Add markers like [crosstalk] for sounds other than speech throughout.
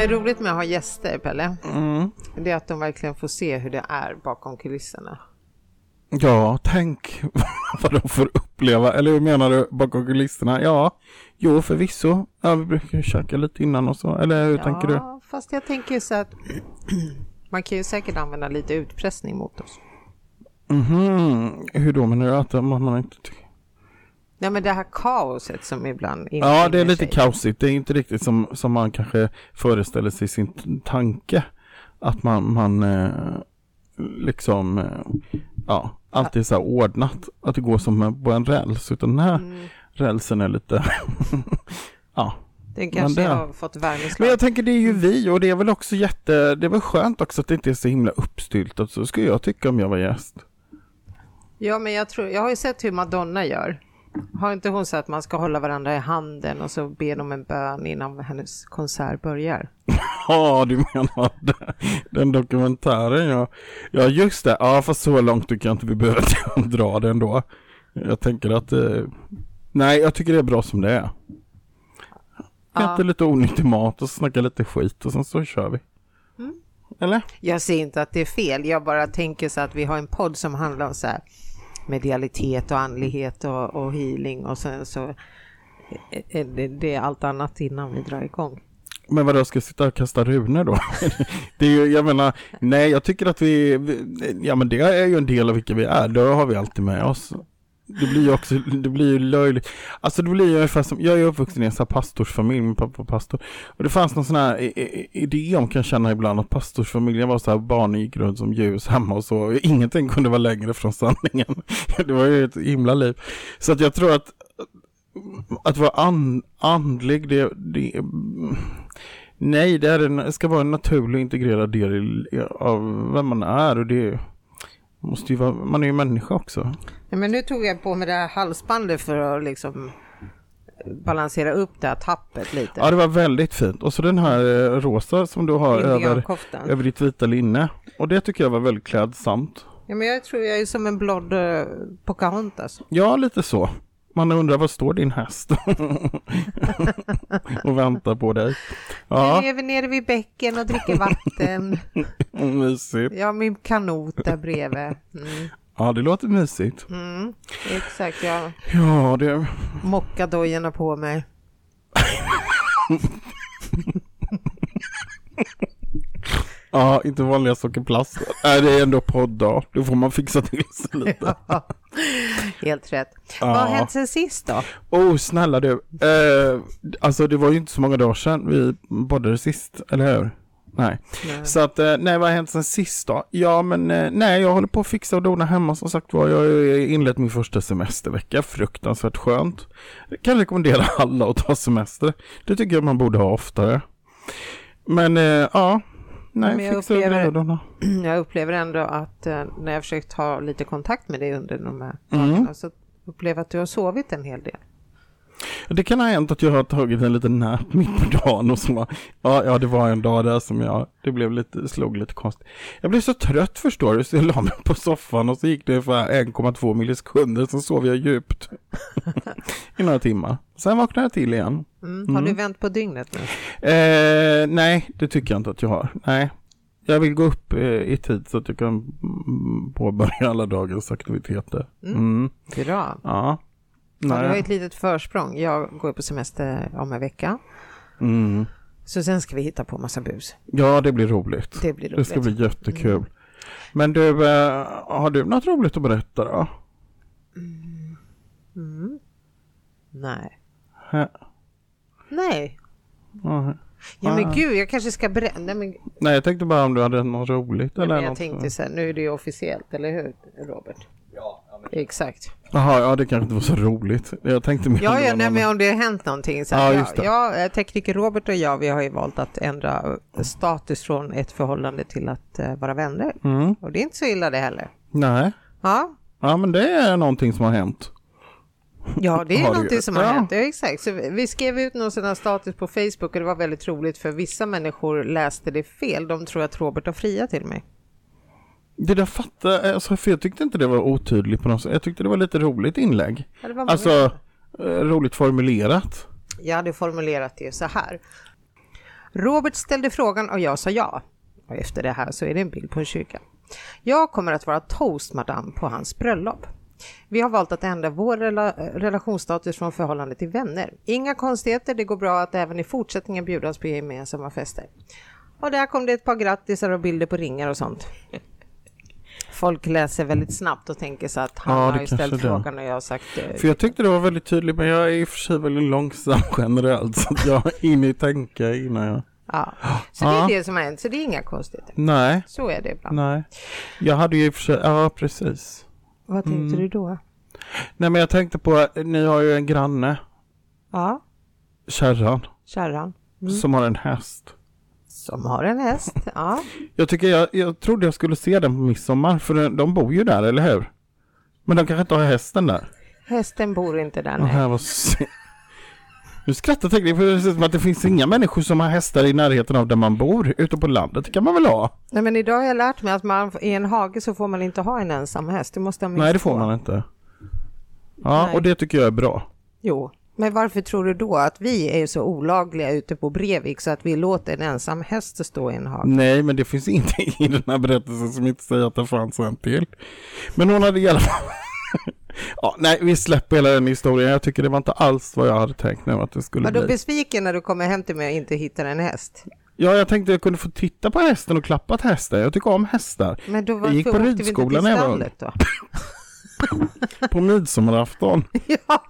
Det som är roligt med att ha gäster, Pelle, Mm. det är att de verkligen får se hur det är bakom kulisserna. Ja, tänk [laughs] vad de får uppleva. Eller hur menar du bakom kulisserna? Ja, jo förvisso. Ja, vi brukar ju käka lite innan och så. Eller hur tänker du? Ja, fast jag tänker så att [clears throat] man kan ju säkert använda lite utpressning mot oss. Mhm. Hur då menar du att man, man inte tycker? Nej, men det här kaoset som ibland Ja, det är lite sig. kaosigt. Det är inte riktigt som, som man kanske föreställer sig i sin tanke. Att man, man eh, liksom, eh, ja, alltid så här ordnat. Att det går som på en räls. Utan den här Mm. rälsen är lite, [laughs] ja. Den kanske det- har fått Men värmeslag. jag tänker det är ju vi och det är väl också jätte, det är väl skönt också att det inte är så himla uppstyltat. Så skulle jag tycka om jag var gäst. Ja, men jag, tror, jag har ju sett hur Madonna gör. Har inte hon sagt att man ska hålla varandra i handen och så ber de en bön innan hennes konsert börjar? [laughs] Ja, du menar den dokumentären ja. Ja, just det. Ja, fast så långt tycker jag inte vi behöver [laughs] dra den då. Jag tänker att, eh, nej, jag tycker det är bra som det är. Ja. Äter lite onyttig mat och snackar lite skit och sen så kör vi. Mm. Eller? Jag ser inte att det är fel, jag bara tänker så att vi har en podd som handlar om så här medialitet och andlighet och, och healing och sen så är det, det är allt annat innan vi drar igång. Men vadå, ska jag sitta och kasta runor då? [laughs] det är ju, jag menar, nej jag tycker att vi, vi- ja men det är ju en del av vilka vi är, det har vi alltid med oss. Det blir ju också, det blir ju löjligt. Alltså det blir ju ungefär som, jag är uppvuxen i en sån här pastorsfamilj, min pappa var pastor. Och det fanns någon sån här idé om, kan jag känna ibland, att pastorsfamiljen var så här, barnen gick runt som ljus hemma och så. Ingenting kunde vara längre från sanningen. [laughs] Det var ju ett himla liv. Så att jag tror att, att vara and, andlig, det, det Nej, det, är en, ska vara en naturlig och integrerad del i- av vem man är och det måste ju vara, man är ju människa också. Ja, men nu tog jag på mig det här halsbandet för att liksom balansera upp det här tappet lite. Ja, det var väldigt fint. Och så den här eh, rosa som du har över, över ditt vita linne. Och det tycker jag var väldigt klädsamt. Ja, men jag tror jag är som en blond uh, Pocahontas. Ja, lite så. Man undrar, vad står din häst? [laughs] och väntar på dig. Ja, lever nere vid bäcken och dricker vatten. [laughs] mysigt. Jag har min kanot där bredvid. Mm. Ja, det låter mysigt. Mm. Exakt, har Ja, det... mockadojorna på mig. [laughs] Ja, inte vanliga sockerplast. Nej, det är ändå podd Då får man fixa till sig [laughs] lite. Helt rätt. Ja. Vad har hänt sen sist då? Oh, snälla du. Eh, alltså det var ju inte så många dagar sedan vi poddade sist, eller hur? Nej. Nej. Så att, eh, nej vad har hänt sen sist då? Ja men eh, nej, jag håller på att fixa och dona hemma som sagt var. Jag har inlett min första semestervecka, fruktansvärt skönt. Jag kan rekommendera [laughs] alla att ta semester. Det tycker jag man borde ha oftare. Men eh, ja, nej, Men jag fixa upplever- och dona. [clears throat] Jag upplever ändå att när jag försökt ha lite kontakt med dig under de här Mm. dagarna så upplever jag att du har sovit en hel del. Det kan ha hänt att jag har tagit en liten nap mitt på dagen och så. Ja, ja, det var en dag där som jag, det blev lite, slog lite konstigt. Jag blev så trött förstår du, så jag la mig på soffan och så gick det för 1,2 millisekunder, så sov jag djupt. [laughs] I några timmar. Sen vaknade jag till igen. Mm. Har du vänt på dygnet nu? Eh, nej, det tycker jag inte att jag har. Nej. Jag vill gå upp eh, i tid så att jag kan mm, påbörja alla dagens aktiviteter. Mm. Bra. Ja. Ja, du har Nej. ett litet försprång. Jag går på semester om en vecka. Mm. Så sen ska vi hitta på massa bus. Ja, det blir roligt. Det blir roligt. Det ska bli jättekul. Men du, eh, har du något roligt att berätta då? Nej. Hä? Nej. Ja. Ja men gud, jag kanske ska berätta. Nej, men, Nej, jag tänkte bara om du hade något roligt nej, eller men jag något. tänkte så här, nu är det ju officiellt, eller hur Robert? Ja. Exakt. Jaha, ja det kanske inte var så roligt. Jag tänkte mer om Ja, det ja nej, men om det har hänt någonting. Så Ja, just det. ja, ja, tekniker Robert och jag, vi har ju valt att ändra status från ett förhållande till att eh, vara vänner. Mm. Och det är inte så illa det heller. Nej. Ja, Ja, men det är någonting som har hänt. Ja, det är Har någonting som har Ja. hänt. Ja, exakt. Så vi vi skrev ut någon sån här status på Facebook och det var väldigt roligt för vissa människor läste det fel. De tror att Robert har friat till mig. Det där fattar alltså, för jag tyckte inte det var otydligt på något sätt. Jag tyckte det var lite roligt inlägg. Ja, det var många- Alltså, eh, roligt formulerat. Jag hade formulerat det så här. Robert ställde frågan och jag sa ja. Och efter det här så är det en bild på en kyrka. Jag kommer att vara toastmadam på hans bröllop. Vi har valt att ändra vår rela relationsstatus från förhållande till vänner. Inga konstigheter, det går bra att även i fortsättningen bjudas på gemensamma fester. Och där kom det ett par grattisar och bilder på ringar och sånt. Folk läser väldigt snabbt och tänker så att han Ja, det har ju ställt det. frågan och jag har sagt eh, För jag tyckte det var väldigt tydligt, men jag är i och för sig väldigt långsam [laughs] generellt, så att jag hinner tänka innan jag... ja. Så det Ja. är det som har hänt, så det är inga konstigheter. Nej, Så är det ibland. nej. Jag hade ju i och för sig, ja precis. Vad tänkte Mm. du då? Nej men jag tänkte på, ni har ju en granne, Ja, kärran, kärran. Mm. som har en häst. Som har en häst. [laughs] Ja. Jag tycker jag, jag trodde jag skulle se den på midsommar, för de, bor ju där, eller hur? Men de kanske inte har hästen där? Hästen bor inte där nej. var Nu skrattar tekniker för det ser som att det finns inga människor som har hästar i närheten av där man bor. Ute på landet det kan man väl ha? Nej men idag har jag lärt mig att man, i en hage så får man inte ha en ensam häst. Du måste minst Nej det får man inte. Ja Nej. och det tycker jag är bra. Jo, men varför tror du då att vi är så olagliga ute på Brevik så att vi låter en ensam häst stå i en hage? Nej men det finns [laughs] ingenting i den här berättelsen som inte säger att det fanns en till. Men hon hade i alla fall [laughs] Ja, nej, vi släpper hela den historien. Jag tycker det var inte alls vad jag hade tänkt nu att det skulle Var du bli. besviken när du kommer hem till mig och inte hittar en häst? Ja, jag tänkte jag kunde få titta på hästen och klappa till hästen. Jag tycker om hästar. Men då Jag gick på inte ridskolan när jag var ung. På midsommarafton. [laughs] ja,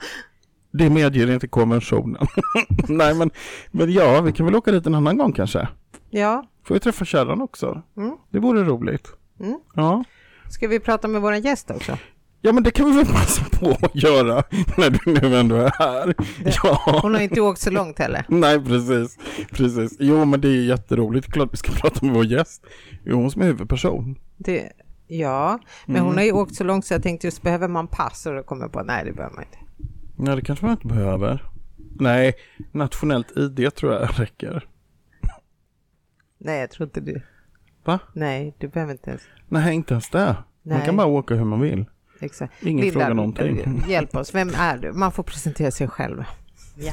Det medger inte konventionen. [laughs] Nej men, men ja, vi kan väl åka dit en annan gång kanske. ja. Får vi träffa kärran också? Mm. Det vore roligt. Mm. Ja. Ska vi prata med vår gäst också? ja, men det kan vi väl passa på att göra [laughs] när du nu ändå är här. Ja. Hon har inte åkt så långt heller. [laughs] Nej, precis. precis. Jo, men det är jätteroligt. Klart vi ska prata med vår gäst. Är hon som är huvudperson. Det, ja, men Mm. hon har ju åkt så långt så jag tänkte just behöver man pass och då kommer på nej det behöver man inte. Nej, det kanske man inte behöver. Nej, nationellt ID tror jag räcker. Nej jag tror inte du. Va? Nej du behöver inte ens. Nej, inte ens det. Man Nej. kan bara åka hur man vill. Exakt. Ingen frågar någonting. Hjälp oss, vem är du? Man får presentera sig själv. Ja.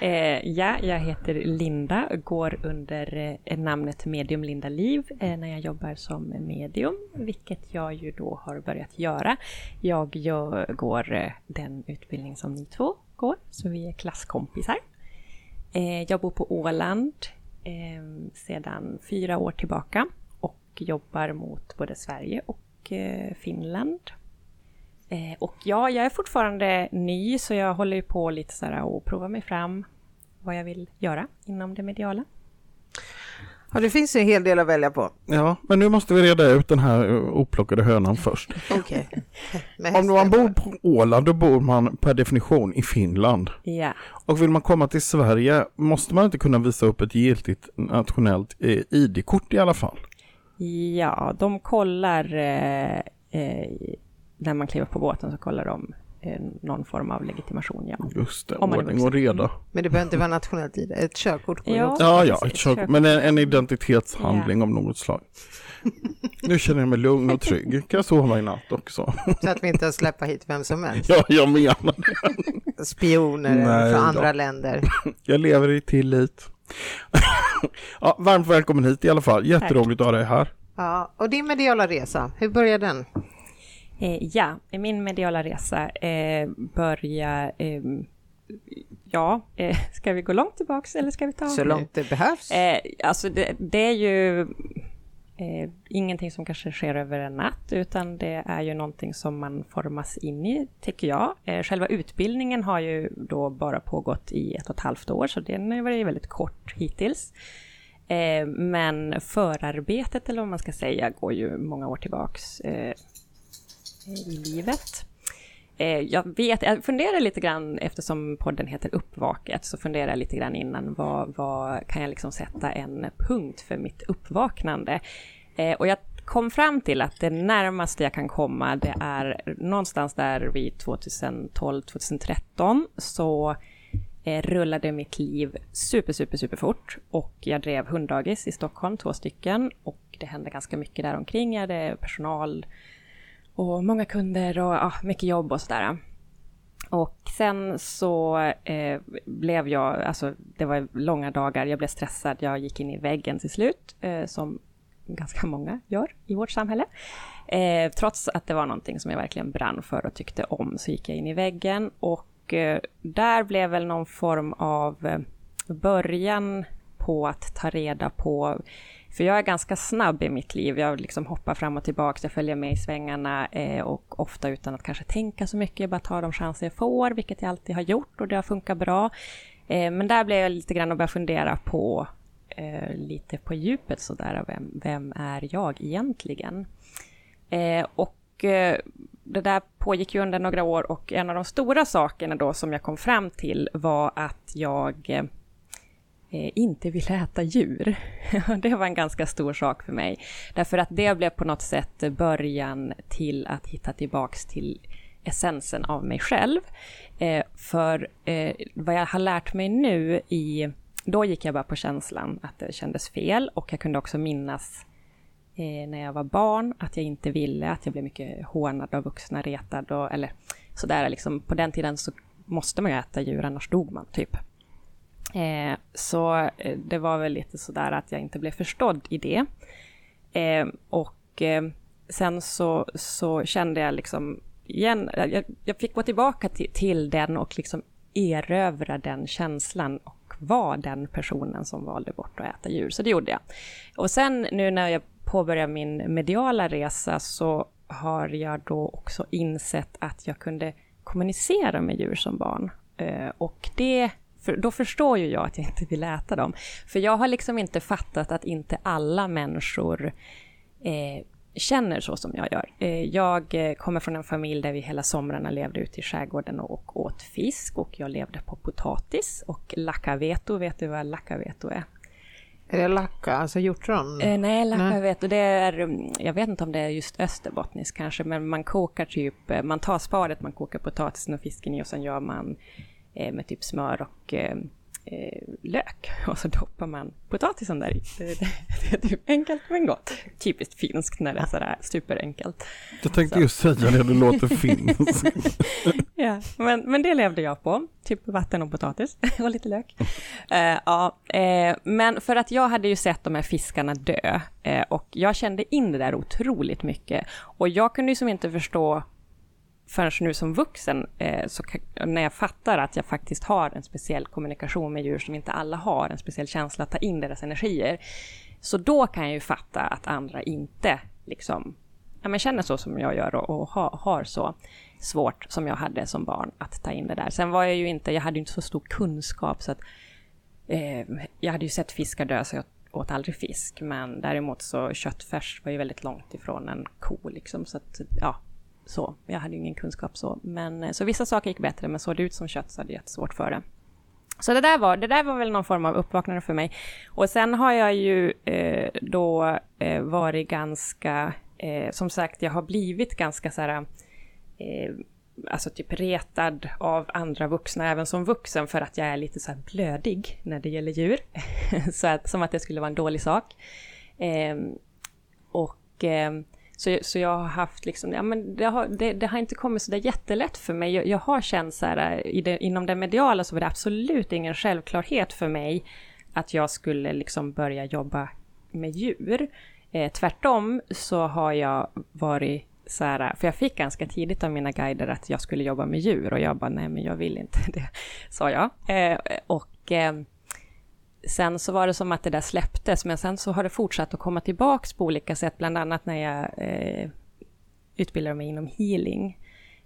Eh, ja, jag heter Linda, och går under eh, namnet Medium Linda Liv eh, när jag jobbar som medium, vilket jag ju då har börjat göra. Jag gör, går eh, den utbildning som ni två går, så vi är klasskompisar. Eh, jag bor på Åland eh, sedan fyra år tillbaka och jobbar mot både Sverige och eh, Finland. Eh, och ja, jag är fortfarande ny så jag håller ju på lite så här och provar mig fram vad jag vill göra inom det mediala. Ja, det finns ju en hel del att välja på. Ja, men nu måste vi reda ut den här oplockade hönan [laughs] först. Okej. Om man bor på Åland, då bor man per definition i Finland. Ja, Och vill man komma till Sverige måste man inte kunna visa upp ett giltigt nationellt eh, ID-kort i alla fall. ja de kollar eh, eh, när man kliver på båten så kollar de eh, någon form av legitimation. Ja, Just det, Om man är ordning och reda. Men det behöver inte vara nationellt ID. Ett körkort går Ja. också. Ja, ja, ett körkort, men en, en identitetshandling av något slag. Nu känner jag mig lugn och trygg. Kan jag sova i natt också? Så att vi inte släpper hit vem som helst. Ja, jag menar det. Spioner Nej från då. andra länder. Jag lever i tillit. Ja, varmt välkommen hit i alla fall. Jätteroligt att ha dig här. Ja, och din mediala resa, hur började den? Eh, ja min mediala resa eh, börjar... Eh, ja, eh, [laughs] ska vi gå långt tillbaks eller ska vi ta Så långt det behövs. Eh, alltså det, det är ju eh, ingenting som kanske sker över en natt, utan det är ju någonting som man formas in i, tycker jag. Eh, själva utbildningen har ju då bara pågått i ett och ett halvt år, så den har ju varit väldigt kort hittills. Men förarbetet, eller vad man ska säga, går ju många år tillbaks i livet. Eh, jag vet, jag funderar lite grann, eftersom podden heter Uppvaket, så funderar jag lite grann innan, vad, vad kan jag liksom sätta en punkt för mitt uppvaknande? Eh, och jag kom fram till att det närmaste jag kan komma, det är någonstans där vid 2012-2013, så eh, rullade mitt liv super, super, super fort och jag drev hunddagis i Stockholm, två stycken, och det hände ganska mycket där omkring. Jag hade personal och många kunder och ja, mycket jobb och sådär. Och sen så eh, blev jag, alltså det var långa dagar, jag blev stressad, jag gick in i väggen till slut, eh, som ganska många gör i vårt samhälle. Eh, trots att det var någonting som jag verkligen brann för och tyckte om, så gick jag in i väggen och eh, där blev väl någon form av eh, början på att ta reda på för jag är ganska snabb i mitt liv. Jag liksom hoppar fram och tillbaka, jag följer med i svängarna eh, och ofta utan att kanske tänka så mycket, jag bara tar de chanser jag får, vilket jag alltid har gjort och det har funkat bra. Eh, men där blev jag lite grann och började fundera på eh, lite på djupet sådär, vem, vem är jag egentligen? Eh, och eh, det där pågick ju under några år och en av de stora sakerna då som jag kom fram till var att jag eh, Eh, inte ville äta djur. [laughs] det var en ganska stor sak för mig. Därför att det blev på något sätt början till att hitta tillbaks till essensen av mig själv. Eh, för eh, vad jag har lärt mig nu i... Då gick jag bara på känslan att det kändes fel och jag kunde också minnas när jag var barn att jag inte ville, att jag blev mycket hånad av vuxna, retad och eller sådär liksom. På den tiden så måste man ju äta djur, annars dog man typ. Eh, så eh, det var väl lite sådär att jag inte blev förstådd i det. Eh, och eh, sen så, så kände jag liksom igen, jag, jag fick gå tillbaka till, till, den och liksom erövra den känslan och vara den personen som valde bort att äta djur. Så det gjorde jag. Och sen nu när jag påbörjade min mediala resa så har jag då också insett att jag kunde kommunicera med djur som barn. Eh, och det för då förstår ju jag att jag inte vill äta dem. För jag har liksom inte fattat att inte alla människor eh, känner så som jag gör. Eh, jag eh, kommer från en familj där vi hela somrarna levde ute i skärgården och åt fisk och jag levde på potatis och lackaveto, vet du vad lackaveto är? Är det lacka, alltså hjortron? Eh, nej, lackaveto, det är, mm, jag vet inte om det är just österbottniskt kanske, men man kokar typ, eh, man tar spadet, man kokar potatisen och fisken i och sen gör man med typ smör och eh, eh, lök [laughs] och så doppar man potatisen där i. Det, det, det, är typ enkelt men gott. Typiskt finskt när det är sådär superenkelt. Jag tänkte så. just säga det, det låter finskt. [laughs] ja, men, men det levde jag på. Typ vatten och potatis [laughs] och lite lök. Uh, ja, uh, men för att jag hade ju sett de här fiskarna dö uh, och jag kände in det där otroligt mycket. Och jag kunde ju som inte förstå förrän nu som vuxen, eh, så när jag fattar att jag faktiskt har en speciell kommunikation med djur som inte alla har, en speciell känsla att ta in deras energier, så då kan jag ju fatta att andra inte liksom, ja, men känner så som jag gör och, och ha, har så svårt som jag hade som barn att ta in det där. Sen var jag ju inte, jag hade ju inte så stor kunskap så att eh, jag hade ju sett fiskar dö så jag åt aldrig fisk, men däremot så köttfärs var ju väldigt långt ifrån en ko liksom, så att ja, så, jag hade ju ingen kunskap så. Men, eh, så vissa saker gick bättre, men såg det ut som kött så hade jag jättesvårt för det. Så det där, var, det där var väl någon form av uppvaknande för mig. Och sen har jag ju eh, då eh, varit ganska, eh, som sagt, jag har blivit ganska så här, eh, alltså typ retad av andra vuxna, även som vuxen, för att jag är lite så här blödig när det gäller djur. [laughs] så att, som att det skulle vara en dålig sak. Eh, och ehm, så, så jag har haft liksom, ja men det har, det, det har inte kommit så där jättelätt för mig. Jag, jag har känt så här, i det, inom det mediala så var det absolut ingen självklarhet för mig att jag skulle liksom börja jobba med djur. Eh, tvärtom så har jag varit så här, för jag fick ganska tidigt av mina guider att jag skulle jobba med djur och jag bara, nej men jag vill inte [laughs] det, sa jag. Eh, och eh, sen så var det som att det där släpptes, men sen så har det fortsatt att komma tillbaks på olika sätt, bland annat när jag eh, utbildade mig inom healing.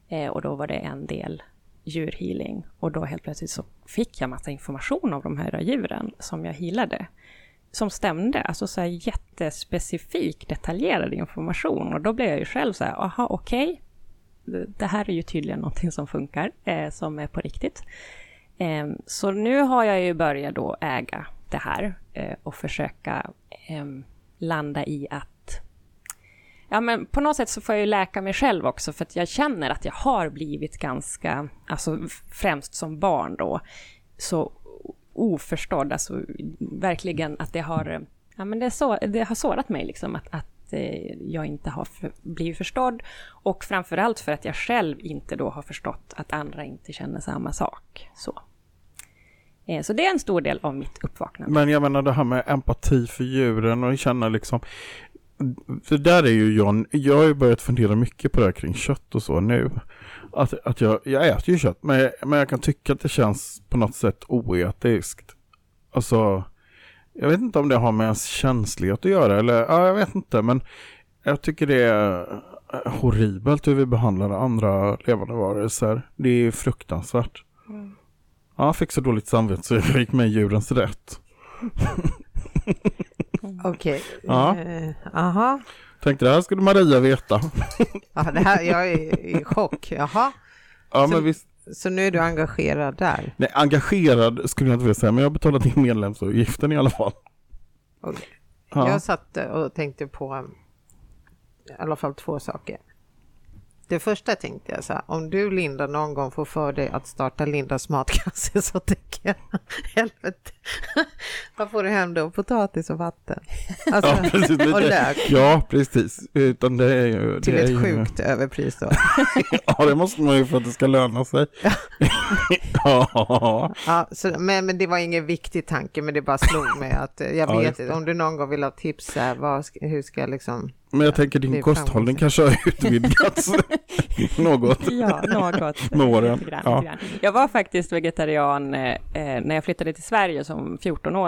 Eh, och då var det en del djurhealing. Och då helt plötsligt så fick jag massa information om de här djuren som jag healade. Som stämde, alltså så här jättespecifik detaljerad information. Och då blev jag ju själv så här, aha okej, okay. det här är ju tydligen någonting som funkar, eh, som är på riktigt. Ehm, så nu har jag ju börjat då äga det här eh, och försöka ehm, landa i att Ja, men på något sätt så får jag ju läka mig själv också för att jag känner att jag har blivit ganska, alltså främst som barn då, så oförstådd, alltså verkligen att det har, ja men det, så, det har sårat mig liksom att, att eh, jag inte har för, blivit förstådd och framförallt för att jag själv inte då har förstått att andra inte känner samma sak. Så. Eh, så det är en stor del av mitt uppvaknande. Men jag menar det här med empati för djuren och känna liksom För där är ju jag, jag har ju börjat fundera mycket på det här kring kött och så nu. Att, att jag, jag äter ju kött men, men jag kan tycka att det känns på något sätt oetiskt. Alltså jag vet inte om det har med ens känslighet att göra eller ja, jag vet inte men jag tycker det är horribelt hur vi behandlar andra levande varelser. Det är fruktansvärt. Mm. Ja, jag fick så dåligt samvete så jag gick med djurens rätt. Okej. Ja. Uh, aha. Tänkte det här skulle Maria veta. ja, det här, jag är i chock. Jaha. Ja, så, men visst. så nu är du engagerad där? Nej, engagerad skulle jag inte vilja säga, men jag har betalat in medlemsavgiften i alla fall. Okay. Ja. Jag satt och tänkte på i alla fall två saker. Det första tänkte jag så här, om du Linda någon gång får för dig att starta Lindas matkasse så tänker jag, [laughs] helvete, vad får du hem då? Potatis och vatten? Alltså, ja, precis, och lök. Ja, precis. Utan det är ju... Till det ett är sjukt ju... överpris då. [laughs] ja, det måste man ju för att det ska löna sig. [laughs] ja. ja så, men, men det var ingen viktig tanke, men det bara slog mig att eh, jag vet inte, om du någon gång vill ha tips, här, vad, hur ska jag liksom men jag tänker din kosthållning kanske har utvidgats [laughs] något. Ja, något. Med åren. Ja. Jag var faktiskt vegetarian eh, eh när jag flyttade till Sverige som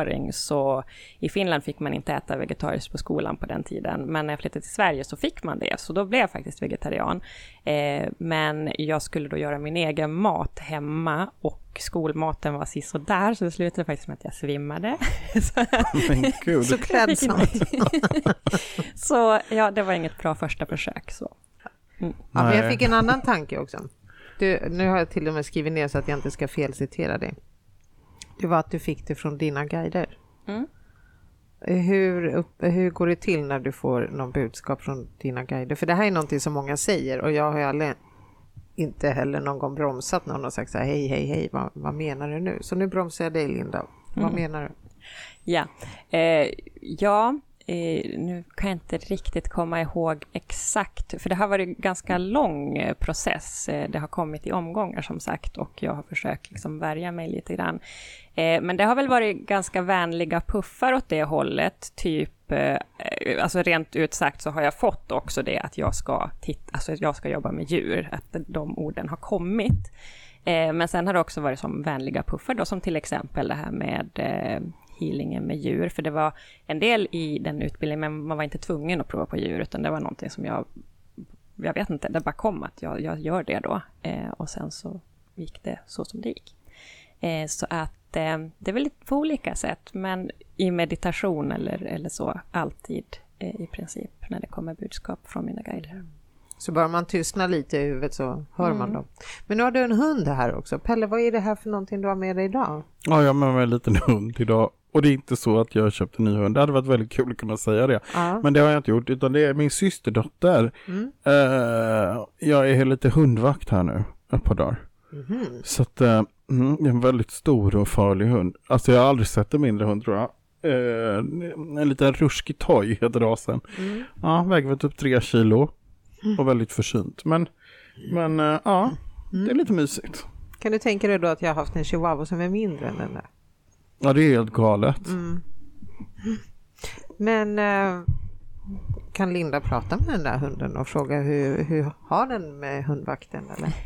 14-åring. Så i Finland fick man inte äta vegetariskt på skolan på den tiden. Men när jag flyttade till Sverige så fick man det. Så då blev jag faktiskt vegetarian. Eh, men jag skulle då göra min egen mat hemma och skolmaten var sisådär, så det slutade faktiskt med att jag svimmade. [laughs] så, Men gud. så klädsamt. [laughs] så ja, det var inget bra första försök. Så. Mm. Ja, men jag fick en annan tanke också. Du, nu har jag till och med skrivit ner så att jag inte ska felcitera dig. Det var att du fick det från dina guider. Mm. Hur, hur går det till när du får någon budskap från dina guider? För det här är någonting som många säger och jag har aldrig inte heller någon gång bromsat någon och sagt så här hej, hej, hej, vad, vad menar du nu? Så nu bromsar jag dig Linda. Vad mm. menar du? Ja, eh, ja eh, nu kan jag inte riktigt komma ihåg exakt, för det har varit en ganska lång eh, process. Eh, det har kommit i omgångar som sagt och jag har försökt liksom värja mig lite grann. Eh, men det har väl varit ganska vänliga puffar åt det hållet, typ eh, alltså rent ut sagt så har jag fått också det att jag ska titta, alltså jag ska jobba med djur, att de orden har kommit. Men sen har det också varit som vänliga puffar då, som till exempel det här med healingen med djur, för det var en del i den utbildningen, men man var inte tvungen att prova på djur, utan det var någonting som jag, jag vet inte, det bara kom att jag, jag gör det då. Eh, och sen så gick det så som det gick. Eh, så att eh, det är väl på olika sätt, men i meditation eller, eller så, alltid eh, i princip när det kommer budskap från mina guider. Så bara man tystnar lite i huvudet så hör mm. man dem. Men nu har du en hund här också. Pelle, vad är det här för någonting du har med dig idag? Ja, jag har med mig en liten hund idag. Och det är inte så att jag har köpt en ny hund. Det hade varit väldigt kul att kunna säga det. Ja. Men det har jag inte gjort, utan det är min systerdotter. Mm. Uh, jag är lite hundvakt här nu, ett par dagar. Mm. Så att, uh, det är en väldigt stor och farlig hund. Alltså jag har aldrig sett en mindre hund tror jag. Uh, en liten ruskig toy heter rasen. Mm. Ja, väger väl typ tre kilo. Mm. Och väldigt försynt. Men, men ja, mm. det är lite mysigt. Kan du tänka dig då att jag har haft en chihuahua som är mindre än den där? Ja, det är helt galet. Mm. Men äh, kan Linda prata med den där hunden och fråga hur, hur har den med hundvakten? Eller? [laughs]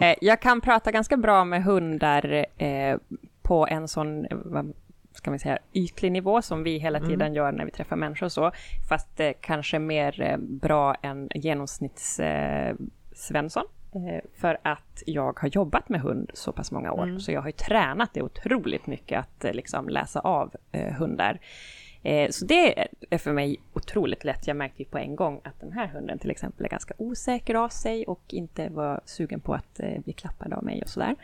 Eh, jag kan prata ganska bra med hundar eh, på en sån ska man säga, ytlig nivå som vi hela mm. tiden mm. gör när vi träffar människor och så. Fast eh, kanske mer eh, bra än genomsnitts eh, Svensson. Eh, för att jag har jobbat med hund så pass många år. Mm. Så jag har ju tränat det otroligt mycket att eh, liksom läsa av eh, hundar. Så det är för mig otroligt lätt. Jag märkte ju på en gång att den här hunden till exempel är ganska osäker av sig och inte var sugen på att bli klappad av mig och sådär.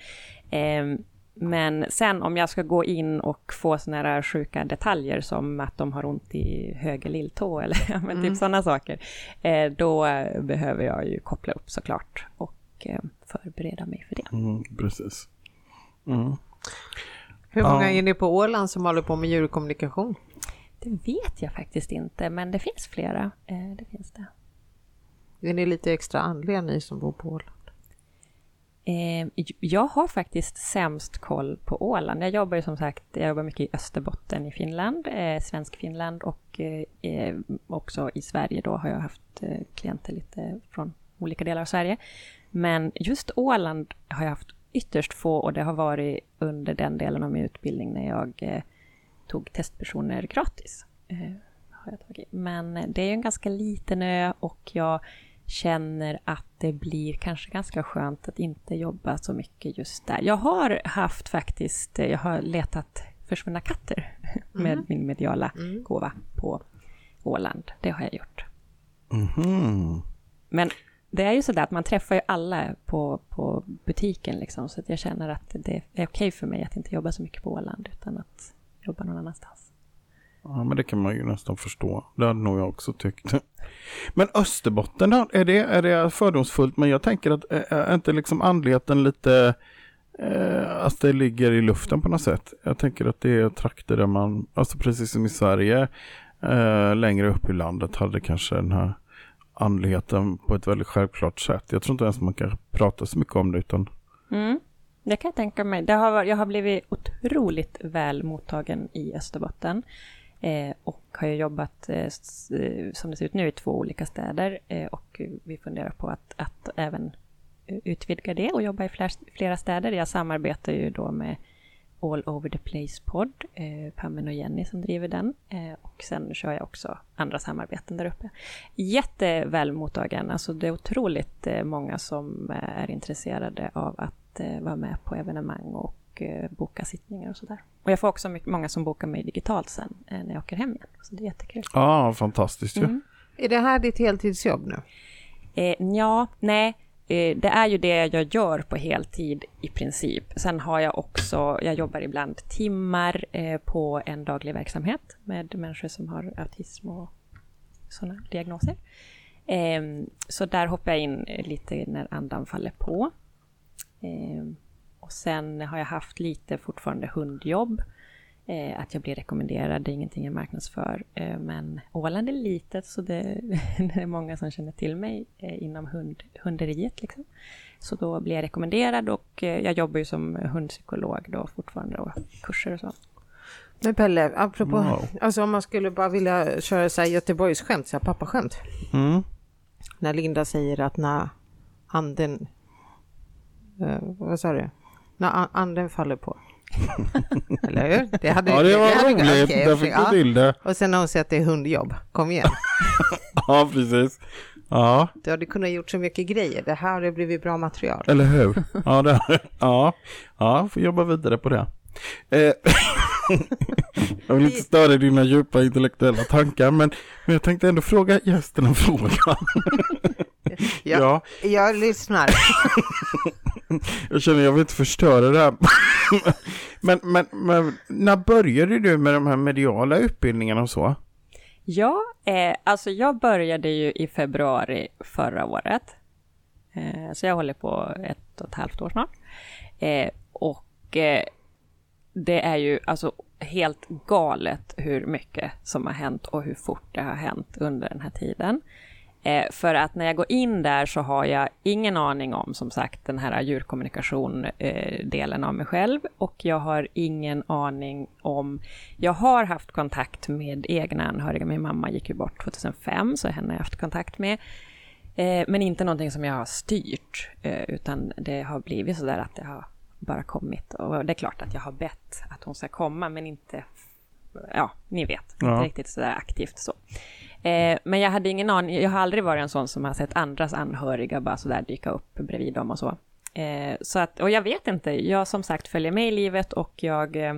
Ehm, men sen om jag ska gå in och få sådana här sjuka detaljer som att de har ont i höger lilltå eller [laughs] men typ mm. sådana saker, då behöver jag ju koppla upp såklart. Och Eh, förbereda mig för det. Mm, precis. Mm. Hur många ja. är ni på Åland som håller på med djurkommunikation? Det vet jag faktiskt inte, men det finns flera. Eh, det finns det. Är ni lite extra andliga ni som bor på Åland? Eh, jag har faktiskt sämst koll på Åland. Jag jobbar ju som sagt, jag jobbar mycket i Österbotten i Finland, eh, svensk Finland och också i Sverige då har jag haft klienter lite från olika delar av Sverige. Men just Åland har jag haft ytterst få och det har varit under den delen av min utbildning när jag eh, tog testpersoner gratis. Eh, har jag tagit. Men det är en ganska liten ö och jag känner att det blir kanske ganska skönt att inte jobba så mycket just där. Jag har haft faktiskt, jag har letat försvunna katter [laughs] med mm. min mediala mm. gåva på Åland. Det har jag gjort. Mm. Men det är ju sådär att man träffar ju alla på, på butiken liksom, så att jag känner att det är okej okay för mig att inte jobba så mycket på Åland utan att jobba någon annanstans. Ja, men det kan man ju nästan förstå. Det hade nog jag också tyckt. Men Österbotten då? Är det, är det fördomsfullt? Men jag tänker att eh, är inte liksom andligheten lite... Eh, att det ligger i luften på något sätt. Jag tänker att det är trakter där man, alltså precis som i Sverige, eh, längre upp i landet hade kanske den här andligheten på ett väldigt självklart sätt. Jag tror inte ens man kan prata så mycket om det utan... Mm. Det kan jag tänka mig. Det har, jag har blivit otroligt väl mottagen i Österbotten. Eh, och har jobbat, eh, eh, som det ser ut nu, i två olika städer. Eh, och vi funderar på att, att även utvidga det och jobba i flera, flera städer. Jag samarbetar ju då med All Over The Place-podd, eh, Pammen och Jenny som driver den. Eh, och sen kör jag också andra samarbeten där uppe. Jätteväl mottagen, alltså det är otroligt eh, många som är intresserade av att eh, vara med på evenemang och eh, boka sittningar och sådär. Och jag får också mycket, många som bokar mig digitalt sen eh, när jag åker hem igen. Så det är jättekul. Ja, ah, fantastiskt ju. Mm. Är det här ditt heltidsjobb nu? Eh, ja, nej. Eh, det är ju det jag gör på heltid i princip. Sen har jag också, jag jobbar ibland timmar eh, på en daglig verksamhet med människor som har autism och sådana diagnoser. Ehm, så där hoppar jag in eh, lite när andan faller på. Ehm, och sen har jag haft lite fortfarande hundjobb. Eh, att jag blir rekommenderad, det är ingenting jag marknadsför. Eh, men Åland är litet så det, [laughs] det, är många som känner till mig eh, inom hund, hunderiet. Liksom. Så då blir jag rekommenderad och eh, jag jobbar ju som hundpsykolog då fortfarande och kurser och så. Men Pelle, apropå, wow. alltså om man skulle bara vilja köra så här Göteborgsskämt, så här pappaskämt. Mm. När Linda säger att när anden, eh, vad sa du? när anden faller på. [laughs] Eller hur? Det hade, ja, det var det hade, roligt. Okay, Där fick du till det. Och sen har hon sett att det är hundjobb. Kom igen. [laughs] ja, precis. Ja. Du hade kunnat gjort så mycket grejer. Det här hade blivit bra material. Eller hur? [laughs] Ja, det, ja. ja får jobba vidare på det. Eh, jag vill inte störa dina djupa intellektuella tankar, men, men jag tänkte ändå fråga gästen en fråga. Ja, ja, jag lyssnar. [laughs] jag känner jag vill inte förstöra det här. [laughs] men, men, men när började du med de här mediala utbildningarna och så? Ja, eh, alltså jag började ju i februari förra året. Eh, så jag håller på ett och ett halvt år snart. Eh, och eh, det är ju alltså helt galet hur mycket som har hänt och hur fort det har hänt under den här tiden. Eh, för att när jag går in där så har jag ingen aning om, som sagt, den här djurkommunikation-delen eh, av mig själv. Och jag har ingen aning om... Jag har haft kontakt med egna anhöriga. Min mamma gick ju bort 2005, så henne har jag haft kontakt med. Eh, men inte någonting som jag har styrt, eh, utan det har blivit så där att det har bara kommit. Och det är klart att jag har bett att hon ska komma, men inte... Ja, ni vet, ja. inte riktigt så där aktivt så. Eh, men jag hade ingen aning, jag har aldrig varit en sån som har sett andras anhöriga bara sådär dyka upp bredvid dem och så. Eh, så att, och jag vet inte, jag som sagt följer med i livet och jag eh,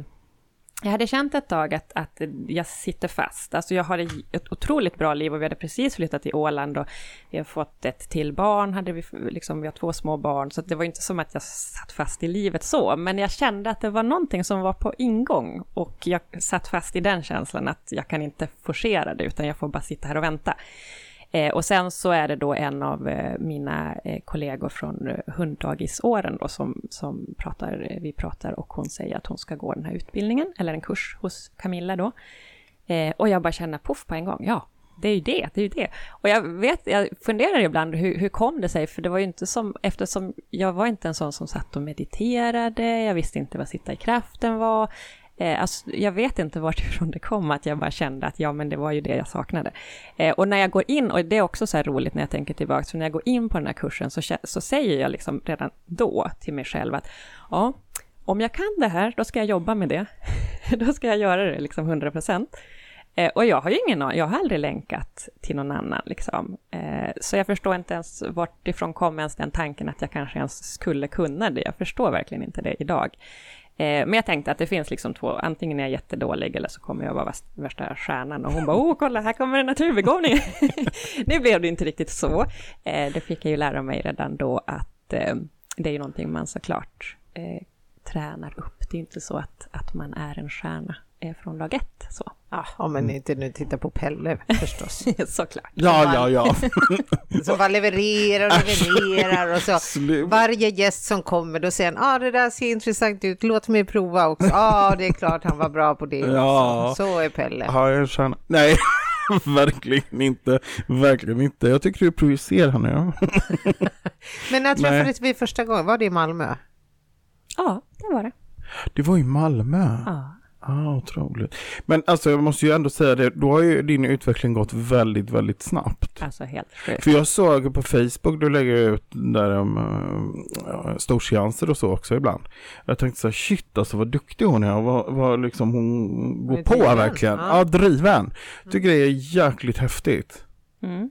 jag hade känt ett tag att, att jag sitter fast. Alltså jag har ett otroligt bra liv och vi hade precis flyttat till Åland och vi har fått ett till barn, hade vi, liksom, vi har två små barn, så det var inte som att jag satt fast i livet så, men jag kände att det var någonting som var på ingång och jag satt fast i den känslan att jag kan inte forcera det, utan jag får bara sitta här och vänta. Eh, och sen så är det då en av eh, mina eh, kollegor från eh, hunddagisåren då som, som pratar, eh, vi pratar och hon säger att hon ska gå den här utbildningen, eller en kurs hos Camilla då. Eh, och jag bara känner poff på en gång, ja, det är ju det, det är ju det. Och jag vet, jag funderar ibland, hur, hur kom det sig? För det var ju inte som, eftersom jag var inte en sån som satt och mediterade, jag visste inte vad sitta i kraften var. Eh, alltså, jag vet inte vartifrån det kom, att jag bara kände att ja, men det var ju det jag saknade. Eh, och när jag går in, och det är också så här roligt när jag tänker tillbaka, så när jag går in på den här kursen så, så säger jag liksom redan då till mig själv att ja, om jag kan det här, då ska jag jobba med det. [laughs] då ska jag göra det liksom 100 procent. Eh, och jag har ju ingen jag har aldrig länkat till någon annan liksom. Eh, så jag förstår inte ens vartifrån kom ens den tanken att jag kanske ens skulle kunna det. Jag förstår verkligen inte det idag. Eh, men jag tänkte att det finns liksom två, antingen är jag jättedålig eller så kommer jag vara värsta stjärnan och hon bara, åh kolla här kommer en naturbegåvning. [laughs] nu blev det inte riktigt så. Eh, det fick jag ju lära mig redan då att eh, det är ju någonting man såklart eh, tränar upp. Det är inte så att, att man är en stjärna från dag ett. Så. Ja, om man inte nu tittar på Pelle förstås. [laughs] Såklart. Ja, ja, ja. som [laughs] bara levererar och levererar och så. Slut. Varje gäst som kommer då säger han, ah, det där ser intressant ut, låt mig prova också. Ja, ah, det är klart han var bra på det [laughs] ja. också. Så är Pelle. Ja, jag känner, nej. verkligen inte, verkligen inte. Jag tycker du provocerande. Ja. Men när träffades vi första gången? Var det i Malmö? Ja, det var det. Det var i Malmö? Ja. Ah, otroligt. Men alltså jag måste ju ändå säga det, då har ju din utveckling gått väldigt, väldigt snabbt. Alltså helt sjukt. För jag såg på Facebook, du lägger ut där om uh, storseanser och så också ibland. Jag tänkte så här, shit alltså vad duktig hon är och vad, vad liksom hon går på driven. verkligen. Ja, ja driven. Tycker det är jäkligt häftigt. Mm.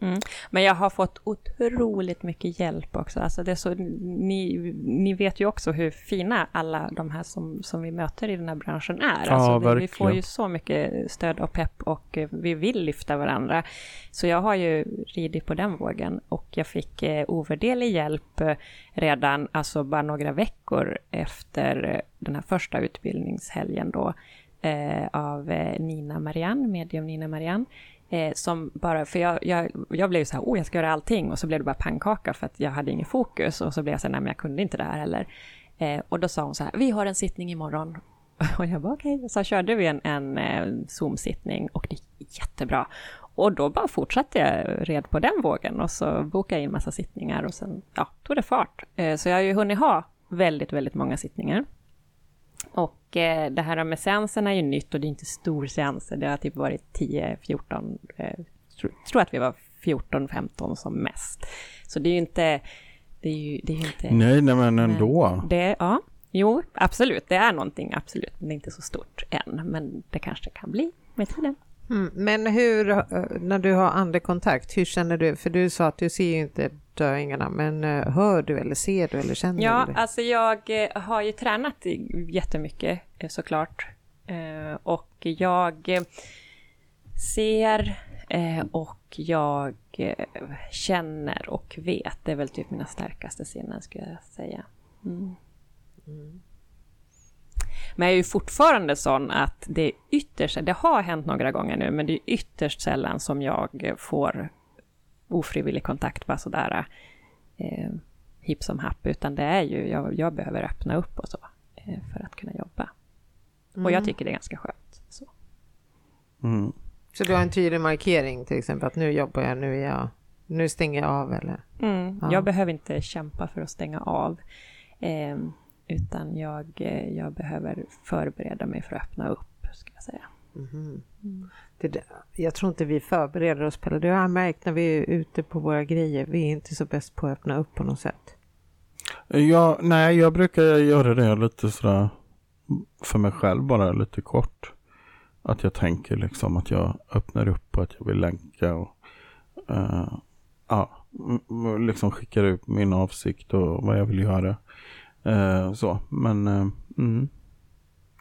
Mm. Men jag har fått otroligt mycket hjälp också. Alltså det så, ni, ni vet ju också hur fina alla de här som, som vi möter i den här branschen är. Ja, alltså det, vi får ju så mycket stöd och pepp och vi vill lyfta varandra. Så jag har ju ridit på den vågen och jag fick eh, ovärderlig hjälp eh, redan, alltså bara några veckor efter den här första utbildningshelgen då eh, av eh, Nina Marianne, medium Nina Marianne Eh, som bara, för jag, jag, jag blev så här, oh jag ska göra allting och så blev det bara pannkaka för att jag hade ingen fokus och så blev jag så här, nej men jag kunde inte det här heller. Eh, och då sa hon så här, vi har en sittning imorgon. [laughs] Och jag bara okej, okay. så körde vi en, en eh, Zoom-sittning och det gick jättebra. Och då bara fortsatte jag red på den vågen och så bokade jag in massa sittningar och sen ja, tog det fart. Eh, så jag har ju hunnit ha väldigt, väldigt många sittningar. Eh, det här med seanserna är ju nytt och det är inte storseanser. Det har typ varit 10, 14, eh, tror, tror att vi var 14, 15 som mest. Så det är ju inte... Det är ju, det är inte nej, nej, men ändå. Men det, ja, jo, absolut. Det är någonting, absolut. Men det är inte så stort än. Men det kanske kan bli med tiden. Mm, men hur, eh, när du har andekontakt, hur känner du? För du sa att du ser ju inte döingarna, men eh, hör du eller ser du eller känner ja, du? Ja, alltså jag eh, har ju tränat jättemycket såklart. Och jag ser och jag känner och vet. Det är väl typ mina starkaste sinnen skulle jag säga. Mm. Mm. Men jag är ju fortfarande sån att det är ytterst, det har hänt några gånger nu, men det är ytterst sällan som jag får ofrivillig kontakt bara sådär eh, hipp som happ, utan det är ju, jag, jag behöver öppna upp och så eh, för att kunna jobba. Mm. Och jag mm. tycker det är ganska skönt. Så. Mm. så du har en tydlig markering till exempel att nu jobbar jag, nu är jag, nu stänger jag av eller? Mm. Ja. Jag behöver inte kämpa för att stänga av. Eh, utan jag, eh, jag behöver förbereda mig för att öppna upp, ska jag säga. Mm. Det, jag tror inte vi förbereder oss på det. Det har jag märkt när vi är ute på våra grejer. Vi är inte så bäst på att öppna upp på något sätt. Ja, nej, jag brukar göra det lite sådär för mig själv bara lite kort. Att jag tänker liksom att jag öppnar upp och att jag vill länka och uh, ja, liksom skickar ut min avsikt och vad jag vill göra. Uh, så, men uh, mm.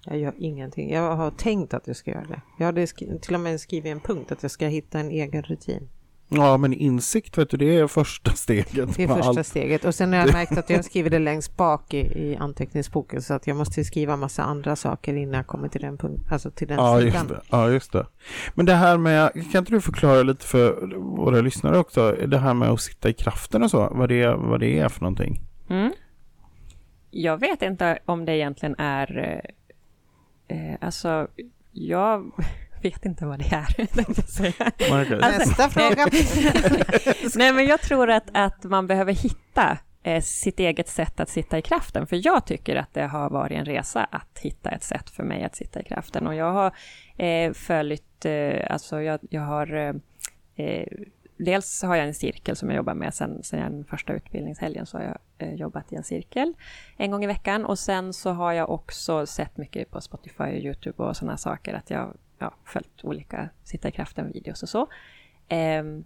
Jag gör ingenting. Jag har tänkt att jag ska göra det. Jag hade till och med skrivit en punkt att jag ska hitta en egen rutin. Ja, men insikt vet du, det är första steget. Det är första allt. steget. Och sen har jag märkt att jag skriver det längst bak i, i anteckningsboken så att jag måste skriva massa andra saker innan jag kommer till den punkten, alltså till den ja, sidan. Just det. Ja, just det. Men det här med, kan inte du förklara lite för våra lyssnare också, det här med att sitta i kraften och så, vad det, vad det är för någonting? Mm jag vet inte om det egentligen är... Eh, alltså, jag [laughs] vet inte vad det är. [laughs] Okej. Nästa [laughs] fråga. Nej, men jag tror att, att man behöver hitta eh, sitt eget sätt att sitta i kraften. För jag tycker att det har varit en resa att hitta ett sätt för mig att sitta i kraften. Och jag har eh, följt, eh, alltså jag, jag har eh, eh, Dels har jag en cirkel som jag jobbar med sen, sen den första utbildningshelgen så har jag eh, jobbat i en cirkel en gång i veckan och sen så har jag också sett mycket på Spotify och Youtube och sådana saker att jag ja, följt olika sitta i kraften-videos och så. Ehm,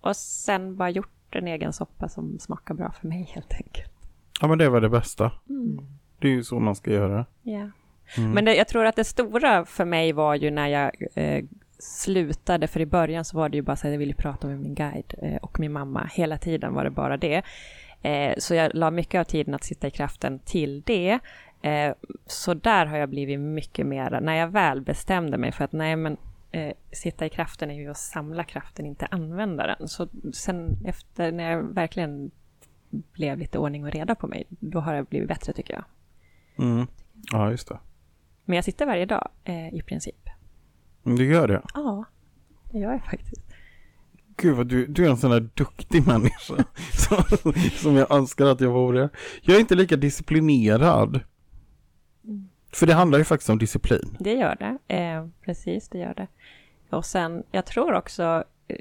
och sen bara gjort en egen soppa som smakar bra för mig [laughs] helt enkelt. Ja men det var det bästa. Mm. Det är ju så man ska göra. Ja. Mm. Men det, jag tror att det stora för mig var ju när jag eh, slutade, för i början så var det ju bara så att jag ville prata med min guide eh, och min mamma. Hela tiden var det bara det. Eh, så jag la mycket av tiden att sitta i kraften till det. Eh, så där har jag blivit mycket mer, när jag väl bestämde mig för att nej men sitta i kraften är ju att samla kraften, inte använda den. Så sen efter när jag verkligen blev lite ordning och reda på mig, då har det blivit bättre tycker jag. Mm. Ja, just det. Men jag sitter varje dag i princip. Mm, Du gör det? Ja, det gör jag faktiskt. Gud vad du, du är en sån där duktig människa. [laughs] som, som jag önskar att jag vore. Jag är inte lika disciplinerad. För det handlar ju faktiskt om disciplin. Det gör det. Eh, precis, det gör det. Och sen, jag tror också, eh,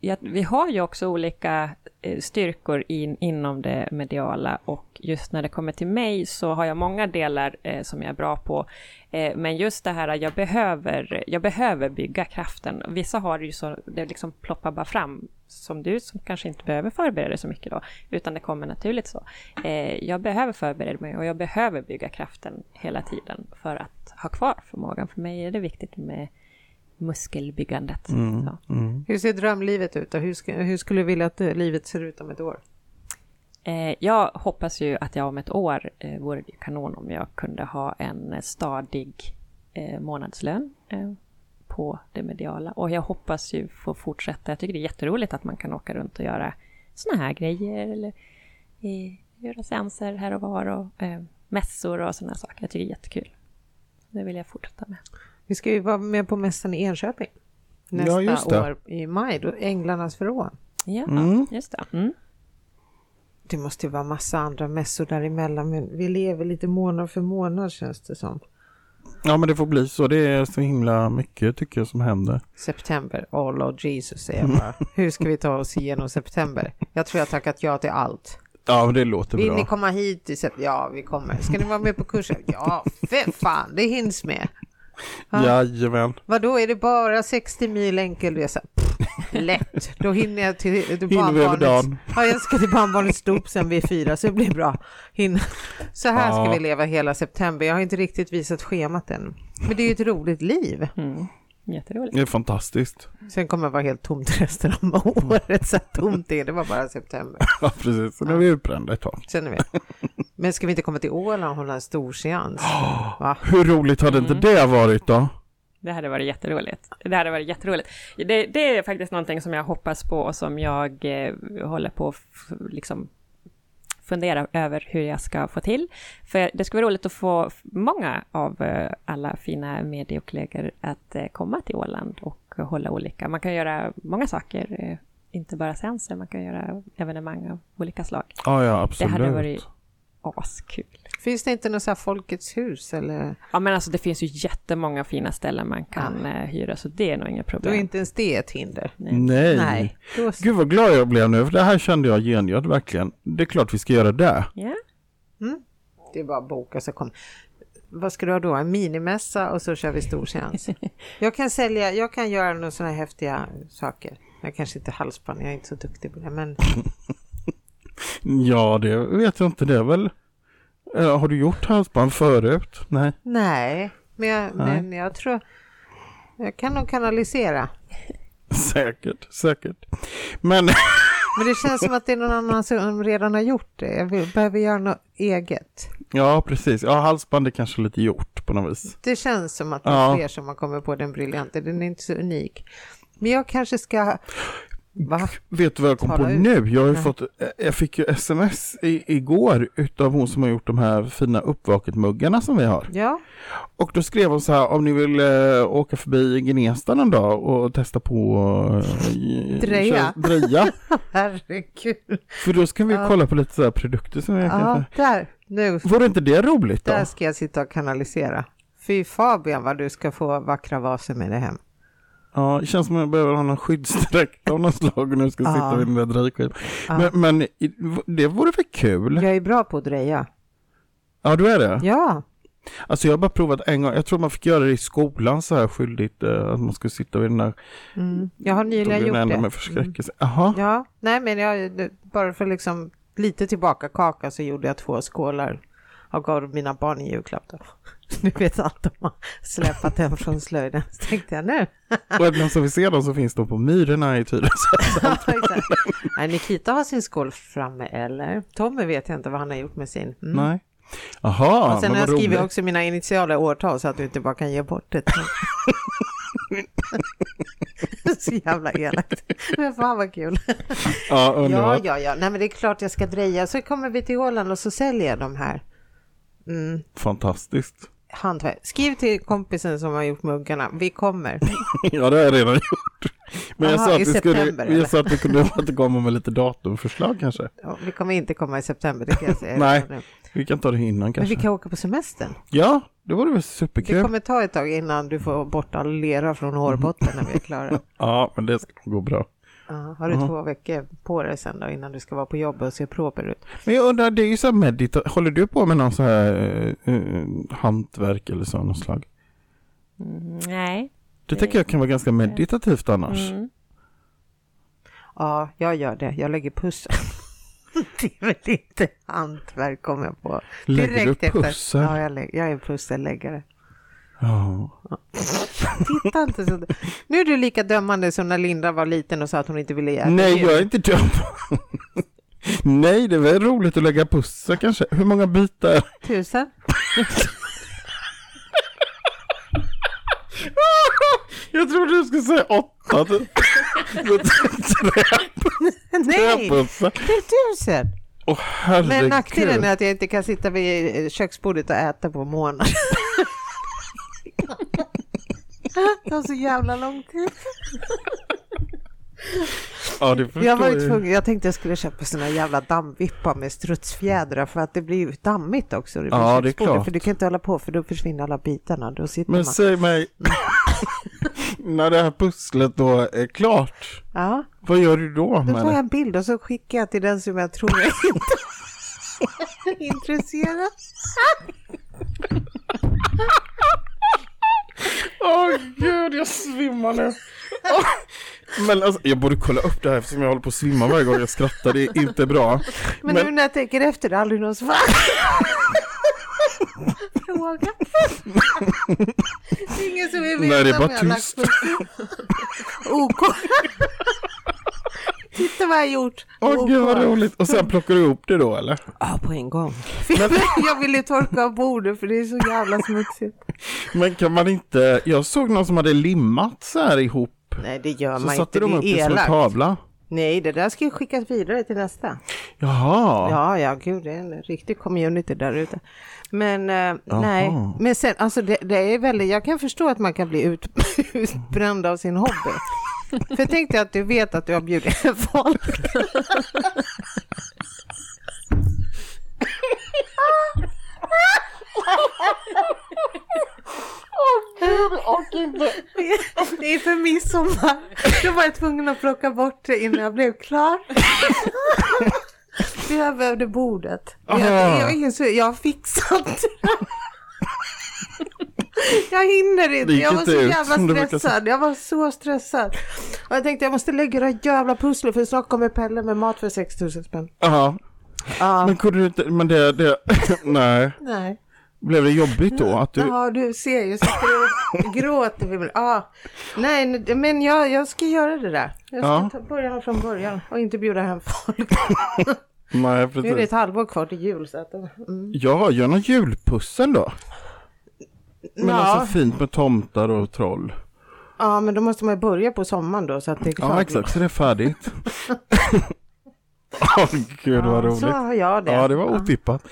ja, vi har ju också olika eh, styrkor in, inom det mediala och just när det kommer till mig så har jag många delar eh, som jag är bra på. Eh, men just det här, jag behöver, jag behöver bygga kraften. Vissa har det ju så, det liksom ploppar bara fram som du som kanske inte behöver förbereda dig så mycket då, utan det kommer naturligt så. Eh, jag behöver förbereda mig och jag behöver bygga kraften hela tiden för att ha kvar förmågan. För mig är det viktigt med muskelbyggandet. Mm. Så. Mm. Hur ser drömlivet ut då? Hur, ska, hur skulle du vilja att eh, livet ser ut om ett år? Eh, jag hoppas ju att jag om ett år eh, vore det kanon om jag kunde ha en eh, stadig eh, månadslön eh, på det mediala. Och jag hoppas ju få fortsätta. Jag tycker det är jätteroligt att man kan åka runt och göra såna här grejer eller eh, göra seanser här och var och eh, mässor och sådana saker. Jag tycker det är jättekul. Det vill jag fortsätta med. Vi ska ju vara med på mässan i Enköping nästa Ja, just det. år i maj, då Änglarnas förråd. Ja, Mm. just det. Mm. Det måste ju vara massa andra mässor däremellan, men vi lever lite månad för månad känns det som. Ja men det får bli så. Det är så himla mycket tycker jag som händer. September, oh Lord Jesus säger jag bara. [laughs] Hur ska vi ta oss igenom september? Jag tror jag har tackat ja till allt. Ja men det låter Vill bra. ni komma hit i september? Ja, vi kommer. Ska ni vara med på kursen? Ja, för fan, det hinns med. Ja. Jajamän. Vadå, är det bara 60 mil enkelresa? Lätt, då hinner jag till, till vi barnbarnets- dagen. Ja, jag ska till barnbarnets dop sen vid fyra, så det blir bra. Hinner. Så här ska Ja. vi leva hela september. Jag har inte riktigt visat schemat än. Men det är ju ett roligt liv. Mm. Jätteroligt. Det är fantastiskt. Sen kommer det vara helt tomt resten av året. Så tomt är det var bara september. [laughs] Ja precis. Så nu är vi utbrända ett tag. Sen är vi. Men ska vi inte komma till Åland och hålla en stor seans? [gasps] Va? Hur roligt hade inte Mm. det varit då? Det hade varit jätteroligt. Det hade varit jätteroligt. Det, det är faktiskt någonting som jag hoppas på och som jag eh, håller på att liksom fundera över hur jag ska få till. För det skulle vara roligt att få många av eh, alla fina mediekollegor att eh, komma till Åland och hålla olika. Man kan göra många saker, eh, inte bara seanser, man kan göra evenemang av olika slag. Ja ja Det absolut. hade varit askul. Finns det inte något så här Folkets hus eller? Ja men alltså det finns ju jättemånga fina ställen man kan eh, hyra så det är nog inget Då problem. är inte ens det ett hinder. Nej. Nej. Då... Gud vad glad jag blev nu, för det här kände jag gengöd verkligen. Det är klart vi ska göra det. Ja. Det är bara att boka så kom. Vad ska du ha då? En minimässa och så kör vi stor seans. [laughs] Jag kan sälja, jag kan göra några sådana här häftiga saker. Jag kanske inte halsband, jag är inte så duktig på det, men [laughs] Ja, det vet jag inte. Det är väl... Eh, Har du gjort halsband förut? Nej. nej, men jag, Nej. men jag tror jag kan nog kanalisera. Säkert, säkert. Men [laughs] Men det känns som att det är någon annan som redan har gjort det. Jag vill, behöver göra något eget. ja, precis. Ja, halsband är kanske lite gjort på något vis. Det känns som att det är Ja. fler som har kommit på den briljanta. Den är inte så unik. Men jag kanske ska Va? Vet du vad jag kom Tala på ut. nu? Jag har Nej. fått, jag fick ju sms i, igår utav hon som har gjort de här fina uppvaket-muggarna som vi har. Ja, Och då skrev hon så här, om ni vill eh, åka förbi Gnesta någon dag och testa på eh, Dreja. köra- dreja. [laughs] herregud. För då ska vi Ja. kolla på lite så här produkter som vi Ja, där. Nu, Vore inte det roligt då? där ska jag sitta och kanalisera. Fy Fabian vad du ska få vackra vaser med dig hem. Ja, det känns som att jag behöver ha någon skyddsdräkt av något slag och nu ska sitta vid den där drejskivan. Men, men det vore väl kul? Jag är bra på att dreja. Ja, du är det? Ja, Alltså jag har bara provat en gång, jag tror man fick göra det i skolan så här skyldigt, eh, att man skulle sitta vid den där, mm. jag har nyligen gjort det. med Mm. förskräckelse. Jaha, Ja, nej men jag, bara för liksom lite tillbaka kaka så gjorde jag två skålar och gav mina barn i julklapp då. [laughs] Nu vet allt de har släpat hem från slöjden. Så tänkte jag nu. och även som vi ser dem så finns de på Myrorna i Tyresö. [laughs] Ja, Nikita har sin skål framme eller? Tommy vet jag inte vad han har gjort med sin. Mm. Nej. Jaha, och sen har jag skrivit roligt. också mina initiala årtal så att du inte bara kan ge bort det. [laughs] så jävla elakt. Men fan vad kul. Ja, Ja, underbart. ja, ja. Nej, men det är klart jag ska dreja. Så kommer vi till Åland och så säljer jag de här. Mm, Fantastiskt. hantverk. Skriv till kompisen som har gjort muggarna. Vi kommer. [laughs] Ja, det har jag redan gjort. Men jag Aha, sa att vi skulle, jag sa att vi kunde återkomma med lite datumförslag kanske. Ja, vi kommer inte komma i september, det kan jag säga. [laughs] Nej, nu. Vi kan ta det innan Men kanske. vi kan åka på semestern. Ja, det vore väl Det superkul. kommer ta ett tag innan du får bort all lera från hårbotten när vi är klara. [laughs] Ja, men det ska gå bra. Ja, har du Ja. två veckor på dig sen då innan du ska vara på jobbet och se proper ut? Men jag undrar, det är ju så här medita- Håller du på med någon så här eh, eh, hantverk eller så, något slag? Mm, nej. Det tycker jag kan vara ganska meditativt annars. Mm. Ja, jag gör det. Jag lägger pussel. [laughs] det är väl inte hantverk kommer jag på. Lägger du efter- pussel? Ja, jag, lä- jag är pusselläggare. Ja. Titta inte så. Nu är du lika dömande som när Linda var liten och sa att hon inte ville äta Nej, jag är inte dum. [laughs] Nej, det väl roligt att lägga pussel kanske. Hur många bitar? Tusen? [laughs] Jag trodde du skulle säga åtta. [laughs] Nej, det är tusen. Herregud. Men nackdelen är att jag inte kan sitta vid köksbordet och äta på månader. Det tar så jävla lång tid. Ja, Jag var ju tvungen, jag tänkte jag skulle köpa såna jävla dammvippar med strutsfjädrar för att det blir ju dammigt också. Det Ja, det är klart. För du kan inte hålla på för då försvinner alla bitarna. Då sitter Men man. säg mig, [laughs] när det här pusslet då är klart, Ja, vad gör du då då tar jag en bild och så skickar jag till den som jag tror är inte [laughs] intresserad. Åh gud, jag svimmar nu. [laughs] Men alltså, jag borde kolla upp det här eftersom jag håller på att svimma varje gång jag skrattar. Det är inte bra. Men, Men- nu när jag tänker efter, det är aldrig någon svar. [laughs] Fråga. Det [laughs] är ingen som vill veta Nej, det är om bara jag har lagt tyst. OK. Titta vad jag har gjort. Åh OK. gud vad roligt. Och sen plockar du ihop det då eller? Ja, på en gång. [laughs] jag ville torka av bordet för det är så jävla smutsigt. Men kan man inte, jag såg någon som hade limmat så här ihop. Nej, det gör Så man satte inte. de upp Det det är som en elakt. tavla. Nej, det där ska ju skickas vidare till nästa. Jaha. Ja, ja, gud, det är en riktig community där ute. Men eh, nej, men sen, alltså det, det är väldigt, jag kan förstå att man kan bli ut, [laughs] utbränd av sin hobby. För tänk dig att du vet att du har bjudit [laughs] folk. Det är för midsommar. Då var jag tvungen att plocka bort det innan jag blev klar. Jag behövde bordet. Jag, jag, insåg, jag har fixat. [laughs] Jag hinner inte. Jag var så jävla stressad. Jag var så stressad. Och jag tänkte jag måste lägga det jävla pusslet för snart kommer Pelle med mat för 6000 spänn. Jaha. Ja, Men kunde du inte, men det, det, [laughs] nej. nej. Blev det jobbigt då? Att du, Ja, du ser ju. Sitter och [laughs] gråter. Ja. Nej, men jag, jag ska göra det där. Jag ska Ja. ta börja från början och inte bjuda hem folk. nej Nu är det precis. ett halvår kvar till jul. Så att, mm. Ja, gör någon julpussel då. Men Ja. alltså fint med tomtar och troll. Ja, men då måste man ju börja på sommaren då så att det är klart. Ja, exakt, så det är färdigt. [laughs] Åh, gud vad Ja, roligt. så har jag det. Ja, det var otippat.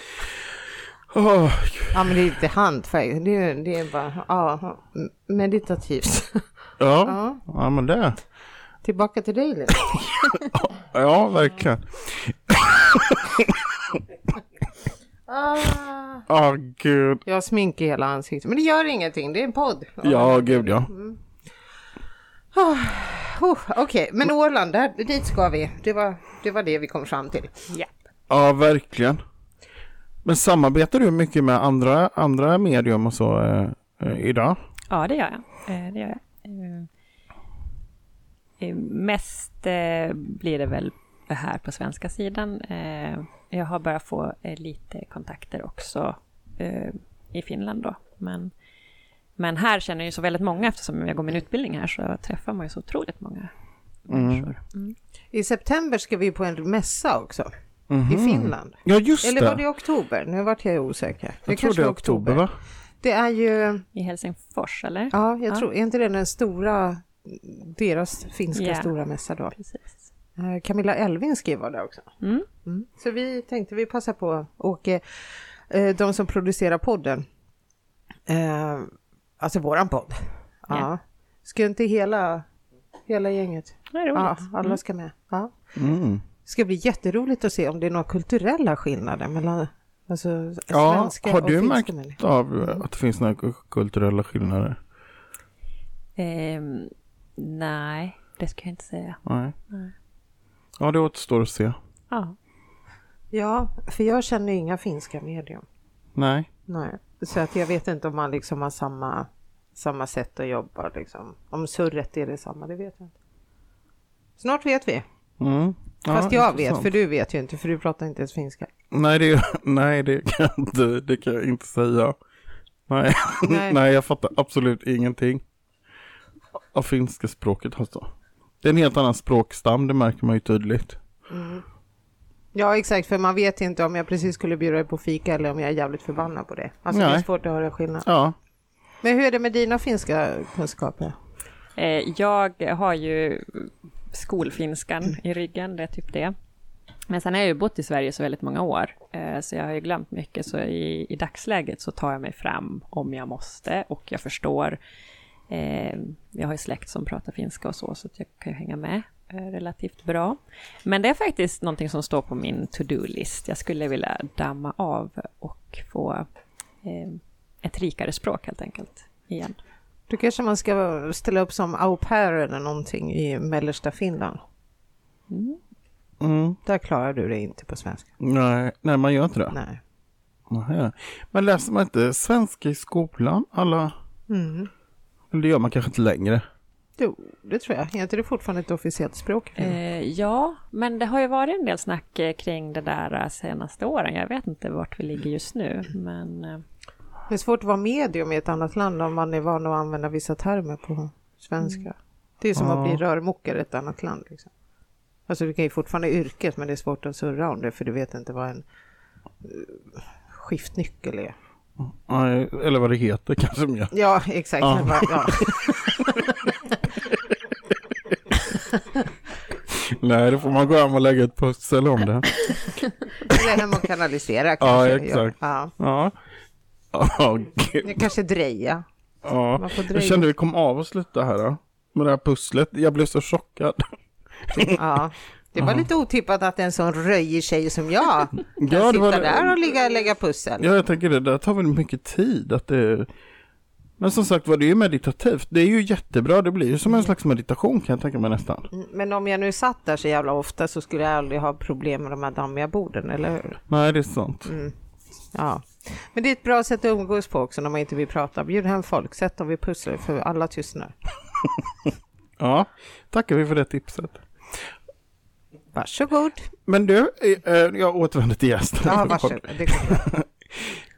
Åh, Ja, men det är inte hantverk. Det är, det är bara ja, meditativt. ja, Ja, ja, men det. tillbaka till dig Lina. [laughs] Ja, verkligen. Ah. Åh, gud. Jag sminkar hela ansiktet, men det gör ingenting. Det är en podd. Ja, gud ja. Oh, Okej, men Åland, där, dit ska vi. Det var, det var det vi kom fram till. Ja. Ja, verkligen. Men samarbetar du mycket med andra, andra medium och så eh, eh, idag? Ja, det gör jag. Eh, Det gör jag. Eh, eh, Mest eh, blir det väl här på svenska sidan. Eh, Jag har börjat få eh, lite kontakter också eh, i Finland då. Men, men här känner jag ju så väldigt många eftersom jag går min utbildning här så träffar man ju så otroligt många människor. Mm. I september ska vi på en mässa också. Mhm. I Finland. Ja, just Eller det. var det i oktober? Nu vart jag osäker. jag tror det är oktober, va? Det är ju, I Helsingfors, eller? ja, jag Ja. tror, är inte det den stora, deras finska Ja. stora mässa då? Precis. Eh, Camilla Elving var där också. Mm. Mm. Så vi tänkte vi passar på och eh, eh, de som producerar podden, eh, alltså våran podd, ja. Ja. ska inte hela, hela gänget, Det ja, alla ska med. Ja. Mm. Det ska bli jätteroligt att se om det är några kulturella skillnader mellan alltså, Ja, svenska har du märkt människor. av att det finns några kulturella skillnader? Ehm, nej, det ska jag inte säga. Nej. Nej. Ja, det återstår att se. Ja. Ja, för jag känner inga finska medium. Nej. Nej, så att jag vet inte om man liksom har samma, samma sätt att jobba liksom. Om surret är detsamma, det vet jag inte. Snart vet vi. Mm. Ja, Fast jag vet, intressant. för du vet ju inte, för du pratar inte ens finska. Nej, det, [laughs] nej, det kan jag inte, det kan jag inte säga. Nej. Nej. [laughs] Nej. jag fattar absolut ingenting av finska språket alltså. Det är en helt annan språkstam, det märker man ju tydligt. Ja, exakt, för man vet inte om jag precis skulle bjuda dig på fika eller om jag är jävligt förbannad på det. Alltså det är Nej. svårt att höra skillnad. Ja, Men hur är det med dina finska kunskaper? Eh, jag har ju skolfinskan i ryggen, det är typ det. Men sen har jag ju bott i Sverige så väldigt många år, eh, så jag har ju glömt mycket. Så i, i dagsläget så tar jag mig fram om jag måste och jag förstår. Eh, jag har ju släkt som pratar finska och så, så att jag kan ju hänga med eh, relativt bra. Men det är faktiskt någonting som står på min to-do-list. Jag skulle vilja damma av och få eh, ett rikare språk helt enkelt igen. Då kanske man ska ställa upp som au pair eller någonting i mellersta Finland. Mm. mm. Där klarar du det inte på svenska. nej, nej, man gör inte det. Nej. Nähä. Men läser man inte svenska i skolan? Alla, Mm. Det gör man kanske inte längre. Jo, det tror jag. Är inte det fortfarande ett officiellt språk? Eh, ja, men det har ju varit en del snack eh, kring det där eh, senaste åren. Jag vet inte vart vi ligger just nu, men eh, Det är svårt att vara medium i ett annat land om man är van att använda vissa termer på svenska. Det är som Ja. att bli rörmokare i ett annat land. Liksom. Alltså du kan ju fortfarande yrket men det är svårt att surra om det för du vet inte vad en skiftnyckel är. Eller vad det heter kanske mer. Ja, exakt. Ja. Bara, ja. [laughs] Nej, då får man gå hem och lägga ett pussel om det. Eller hem och kanalisera Ja, kanske. exakt. Ja. Ja. Ja, [laughs] gud. Det kanske dreja. Ja. Får Jag dreja. kände vi kom av oss lite här då. Med det här pusslet. Jag blev så chockad. Ja. Det var Ja. lite otippat att en sån röjig tjej som jag [laughs] kan Ja, det sitta var där och ligga, lägga pussel. Ja, jag tänker det där tar väl mycket tid. Att det... Men som sagt var, det är ju meditativt. Det är ju jättebra. Det blir ju som en slags meditation kan jag tänka mig nästan. Mm, Men om jag nu satt där så jävla ofta så skulle jag aldrig ha problem med de här dammiga borden, eller hur? Nej, det är sant. Mm. Ja. Men det är ett bra sätt att umgås på också när man inte vill prata. Bjud hem folk, sätt dem vid pusslet för alla tystnar. [laughs] Ja, tackar vi för det tipset. Varsågod. Men du, eh, eh, jag återvänder till gästen. Ja, varsågod. [laughs]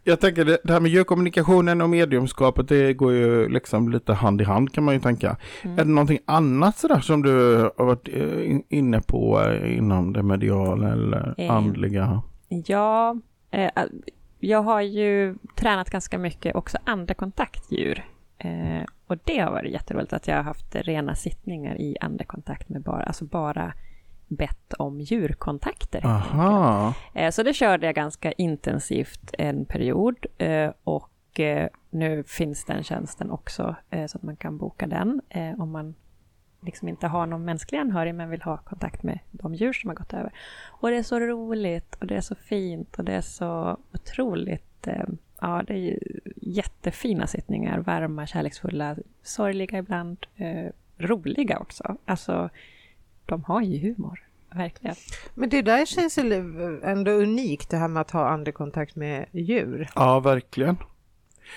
Jag tänker det här med djurkommunikationen och mediumskapet, det går ju liksom lite hand i hand kan man ju tänka. Är det någonting annat sådär som du har varit eh, in- inne på inom det mediala eller Eh. andliga? ja, eh, jag har ju tränat ganska mycket också andra kontaktdjur. Eh, och det har varit jätteroligt att jag har haft rena sittningar i andekontakt med bara, alltså bara bett om djurkontakter. Aha. Eh, så det körde jag ganska intensivt en period eh, och eh, nu finns den tjänsten också så att man kan boka den om man liksom inte har någon mänsklig anhörig men vill ha kontakt med de djur som har gått över. Och det är så roligt och det är så fint och det är så otroligt Ja, det är jättefina sittningar, varma, kärleksfulla, sorgliga ibland, roliga också. Alltså, de har ju humor, verkligen. Men det där känns ändå unikt det här med att ha andekontakt med djur. Ja, verkligen.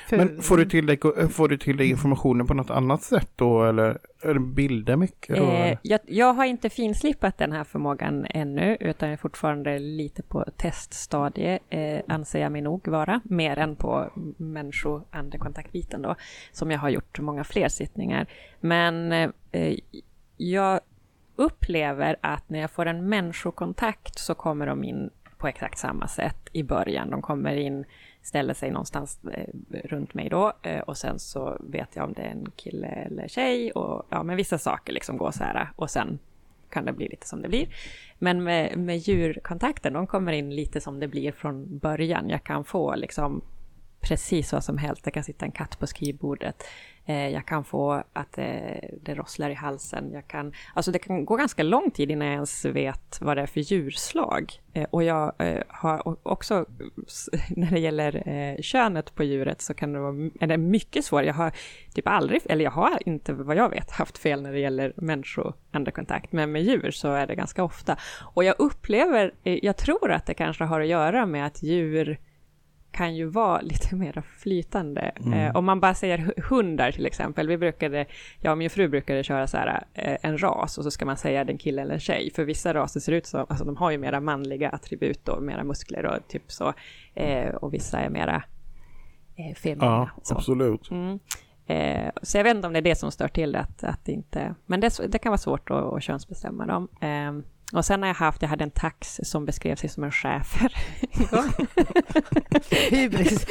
För, Men får du, till dig, får du till dig informationen på något annat sätt då eller är det bilder mycket? Då, Eh, eller? jag, jag har inte finslipat den här förmågan ännu, utan jag är fortfarande lite på teststadie, eh, anser jag mig nog vara, mer än på människoandekontaktbiten då, som jag har gjort många fler sittningar. Men eh, jag upplever att när jag får en människokontakt så kommer de in på exakt samma sätt i början. De kommer in, ställer sig någonstans eh, runt mig då eh, och sen så vet jag om det är en kille eller tjej och ja, men vissa saker liksom går så här och sen kan det bli lite som det blir. Men med, med djurkontakten, de kommer in lite som det blir från början. Jag kan få liksom precis vad som helst. Det kan sitta en katt på skrivbordet. Eh, jag kan få att det, det rosslar i halsen. Jag kan, alltså det kan gå ganska lång tid innan jag ens vet vad det är för djurslag. Eh, och jag eh, har också, [laughs] när det gäller eh, könet på djuret så kan det vara är det mycket svårt. Jag har typ aldrig, eller jag har inte vad jag vet haft fel när det gäller människoandekontakt. Men med djur så är det ganska ofta. Och jag upplever, eh, jag tror att det kanske har att göra med att djur kan ju vara [laughs] lite mer flytande. Eh, om man bara säger hu- hundar till exempel. Vi brukade, jag och min fru brukade köra så här, eh, en ras och så ska man säga den kille eller tjej. För vissa raser ser ut som, alltså de har ju mera manliga attribut och mera muskler och typ så. Eh, och vissa är mera eh, feminina. Ja, så. absolut. Mm. Eh, så jag vet inte om det är det som stör till det, att, att inte... Men det, det kan vara svårt att, att könsbestämma dem. Eh, och sen har jag haft, jag hade en tax som beskrev sig som en schäfer. [laughs] Hybris.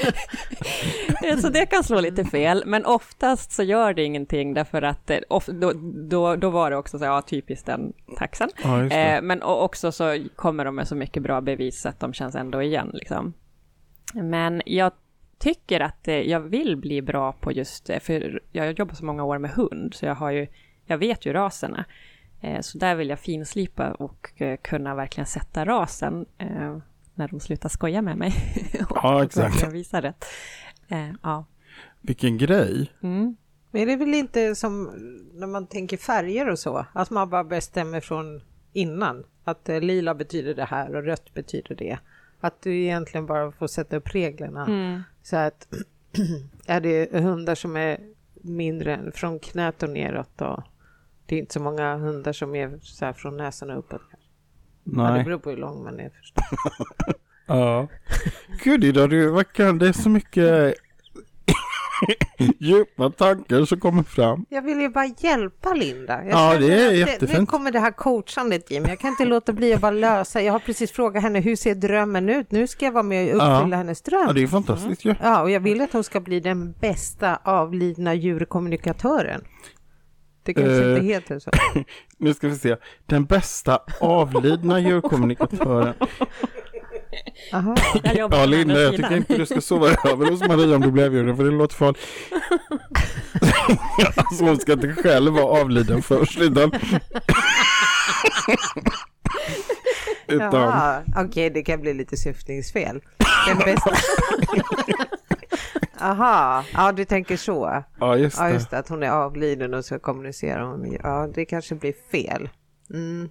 så det kan slå lite fel, men oftast så gör det ingenting därför att eh, of, då, då, då var det också så, ja, typiskt den taxen. Ja. Eh, men också så kommer de med så mycket bra bevis att de känns ändå igen. Liksom. Men jag tycker att eh, jag vill bli bra på just det, för jag har jobbat så många år med hund, så jag, har ju, jag vet ju raserna. Eh, så där vill jag finslipa och eh, kunna verkligen sätta rasen eh, när de slutar skoja med mig. [laughs] och Ja, exakt. verkligen visa rätt. Ja. Vilken grej. Mm. Men är det väl inte som när man tänker färger och så, att man bara bestämmer från innan att lila betyder det här och rött betyder det. Att du egentligen bara får sätta upp reglerna. Mm. Så att [clears throat] är det hundar som är mindre än från knät och neråt då? Det är inte så många hundar som är så här från näsan och uppåt. Ja, det Nej. beror på hur lång man är förstås. [laughs] Ja. Gud, idag du, vad kan det är så mycket [laughs] djupa tankar som kommer fram. Jag vill ju bara hjälpa Linda. Jag Ja, det är att Nu jättefint. kommer det här coachandet Jim. Jag kan inte låta bli att bara lösa. Jag har precis frågat henne hur ser drömmen ut? Nu ska jag vara med och uppfylla Ja. hennes Ja, dröm. det är fantastiskt ju. Ja, och jag vill att hon ska bli den bästa avlidna djurkommunikatören. Det kanske Eh. inte heter så. Nu ska vi se. Den bästa avlidna [laughs] djurkommunikatören. [laughs] Aha. Jag Ja, Linda, jag tycker inte du ska sova över hos Maria om du blir erbjuden, för det låter farligt. [laughs] alltså, hon ska inte själv vara avliden först, utan... utan... Jaha, okej, det kan bli lite syftningsfel. Den bästa... Aha, ja du tänker så. Ja, just Ja, det. just det, att hon är avliden och så kommunicerar hon. Ja, det kanske blir fel. Mm,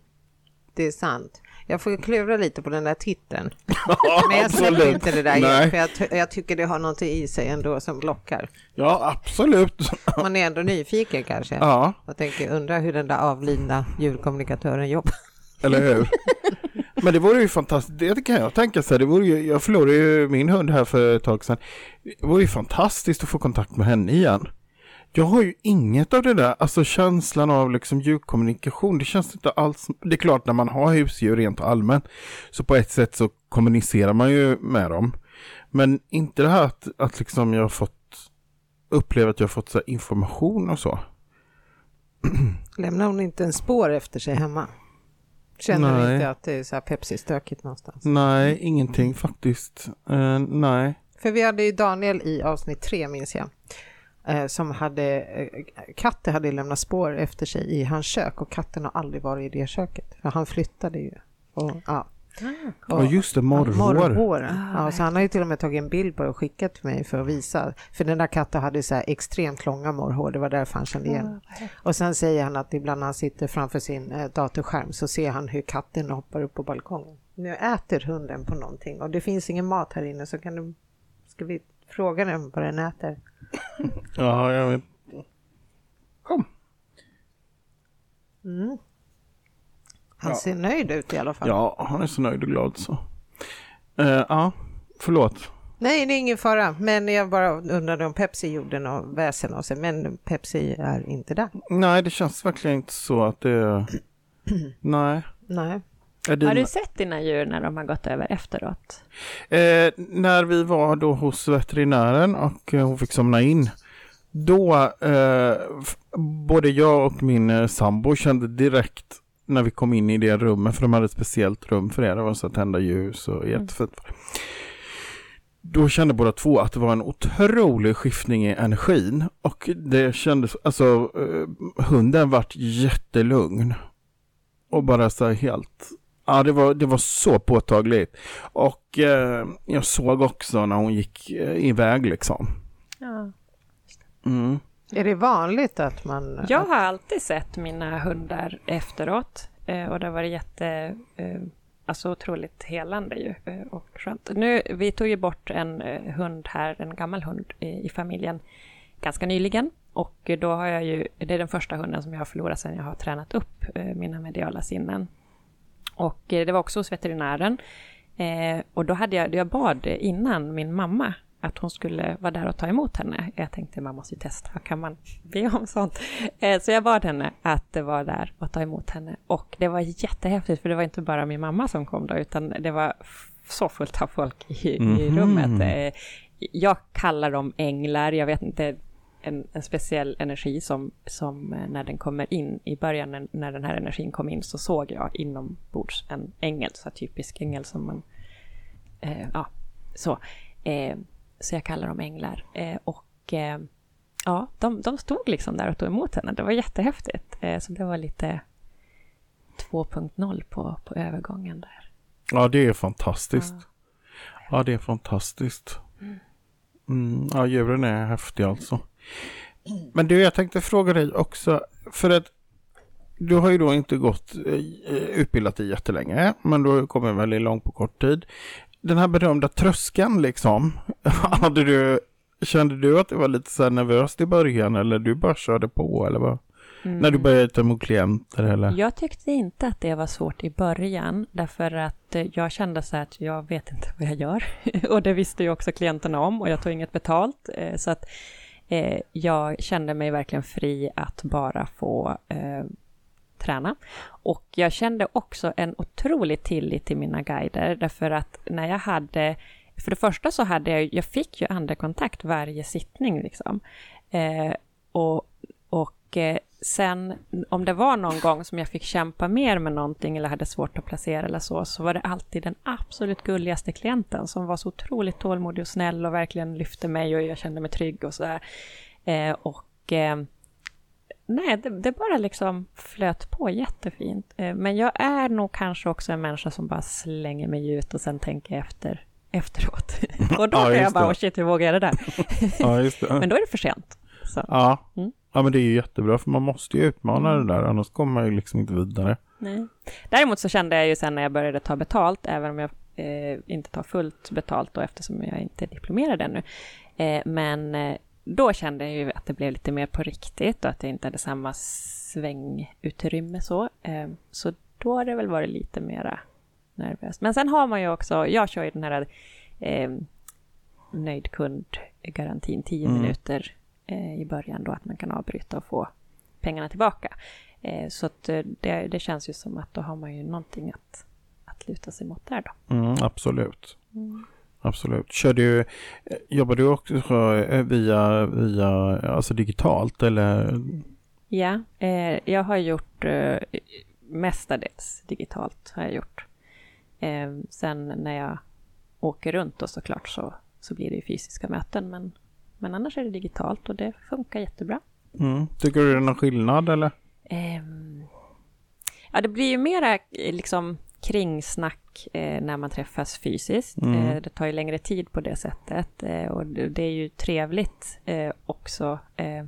det är sant. Jag får klura lite på den där titeln. Ja, [laughs] Men jag släpper inte det där igen, för jag, ty- jag tycker det har något i sig ändå som lockar. Ja, absolut. [laughs] Man är ändå nyfiken kanske. Ja, Jag tänker, undra hur den där avlidna djurkommunikatören jobbar. eller hur? [laughs] Men det vore ju fantastiskt, det kan jag tänka sig. Det vore ju, jag förlorade ju min hund här för ett tag sedan. Det vore ju fantastiskt att få kontakt med henne igen. Jag har ju inget av det där, alltså känslan av liksom djurkommunikation. Det känns inte alls, det är klart när man har husdjur rent allmänt. Så på ett sätt så kommunicerar man ju med dem. Men inte det här att, att liksom jag har fått uppleva att jag har fått så här, information och så. [clears throat] Lämnar hon inte en spår efter sig hemma? Känner Nej. inte att det är så här Pepsi-stökigt någonstans? Nej, ingenting faktiskt. Eh, nej. För vi hade ju Daniel i avsnitt tre minns jag. eh, Som hade, eh, katten hade lämnat spår efter sig i hans kök och katten har aldrig varit i det köket. För han flyttade ju. Och, ja. Och just det, morrhår. Morrhår. Ah, Ja, så han har ju till och med tagit en bild på det och skickat till mig för att visa. För den där katten hade så här extremt långa morrhår, det var därför han kände igen. Och sen säger han att ibland när han sitter framför sin eh, datorskärm så ser han hur katten hoppar upp på balkongen. Nu äter hunden på någonting och det finns ingen mat här inne så kan du, ska vi fråga den vad den äter? Ja, jag vet. Kom. Mm. Han Ja. ser nöjd ut i alla fall. Ja, han är så nöjd och glad så. Eh, ja, förlåt. Nej, det är ingen fara, men jag bara undrade om Pepsi gjorde något väsen av sig, men Pepsi är inte där. Nej, det känns verkligen inte så att det... [clears throat] Nej. Nej. Är din... Har du sett dina djur när de har gått över efteråt? Eh, när vi var då hos veterinären och eh, hon fick somna in. Då, eh, både jag och min eh, sambo kände direkt när vi kom in i det rummet, för de hade ett speciellt rum för det, det var så att tända ljus och jättefint. Då kände båda två att det var en otrolig skiftning i energin och det kändes, alltså eh, hunden vart jättelugn. Och bara så här helt, ja det var, det var så påtagligt. Och eh, jag såg också när hon gick eh, iväg liksom. Ja. Mm. Är det vanligt att man... Jag har alltid sett mina hundar efteråt eh, och det har varit jätte, eh, alltså otroligt helande ju eh, och skönt. Nu, vi tog ju bort en hund här, en gammal hund i, familjen ganska nyligen och då har jag ju, det är den första hunden som jag har förlorat sedan jag har tränat upp mina mediala sinnen. Och det var också hos veterinären. Och då hade jag, jag bad innan min mamma att hon skulle vara där och ta emot henne. Jag tänkte man måste ju testa, kan man be om sånt? Eh, så jag bad henne att vara där och ta emot henne. Och det var jättehäftigt, för det var inte bara min mamma som kom då, utan det var så fullt av folk i, i Mhm. rummet. Eh, jag kallar dem änglar, jag vet inte, en, en speciell energi som, som eh, när den kommer in i början, när, den här energin kom in, så såg jag inombords en ängel, så typisk ängel som man, eh, ja, så. Eh, så jag kallar dem änglar. Eh, och eh, ja, de, de stod liksom där och tog emot henne. Det var jättehäftigt. Eh, så det var lite 2.0 på, på övergången där. Ja, det är fantastiskt. Ja, det är fantastiskt. Mm, ja, djuren är häftiga alltså. Men du, jag tänkte fråga dig också, för att du har ju då inte gått utbildat dig jättelänge, men du kommit väldigt långt på kort tid. Den här berömda tröskeln liksom, [laughs] hade du, kände du att det var lite så här nervöst i början eller du bara körde på eller vad? När du började ta emot klienter eller? Jag tyckte inte att det var svårt i början, därför att eh, jag kände så här att jag vet inte vad jag gör. [laughs] och det visste ju också klienterna om och jag tog inget betalt. eh, Så att eh, jag kände mig verkligen fri att bara få träna. Och jag kände också en otrolig tillit till mina guider, därför att när jag hade för det första så hade jag, jag fick ju andekontakt varje sittning liksom. Eh, och och eh, sen om det var någon gång som jag fick kämpa mer med någonting eller hade svårt att placera eller så, så var det alltid den absolut gulligaste klienten som var så otroligt tålmodig och snäll och verkligen lyfte mig och jag kände mig trygg och sådär. Eh, och eh, nej, det, det bara liksom flöt på jättefint. Eh, men jag är nog kanske också en människa som bara slänger mig ut och sen tänker efter efteråt. [laughs] och då Ja, jag bara, oh shit, hur vågar jag det där? [laughs] Ja, just det. Men då är det för sent. Så. Ja. Mm. ja, men det är ju jättebra för man måste ju utmana det där, annars kommer man ju liksom inte vidare. Nej. Däremot så kände jag ju sen när jag började ta betalt, även om jag eh, inte tar fullt betalt då eftersom jag inte är diplomerad ännu. Eh, men eh, då kände jag ju att det blev lite mer på riktigt och att jag inte hade samma svängutrymme så. Eh, så då har det väl varit lite mera nervöst. Men sen har man ju också, jag kör ju den här eh, nöjd kund-garantin, 10 Mm. minuter eh, i början då, att man kan avbryta och få pengarna tillbaka. Eh, så att eh, det, det känns ju som att då har man ju någonting att, att luta sig mot där då. Mm, absolut. Absolut. Kör du, eh, jobbar du också eh, via, via alltså digitalt eller? Ja, eh, jag har gjort eh, mestadels digitalt har jag gjort. Eh, sen när jag åker runt då såklart så, så blir det ju fysiska möten men, men annars är det digitalt och det funkar jättebra. Mm. Tycker du det är någon skillnad eller? Ehm, ja, det blir ju mera eh, liksom kringsnack eh, när man träffas fysiskt. Mm. Eh, det tar ju längre tid på det sättet eh, och det, är ju trevligt eh, också. Eh,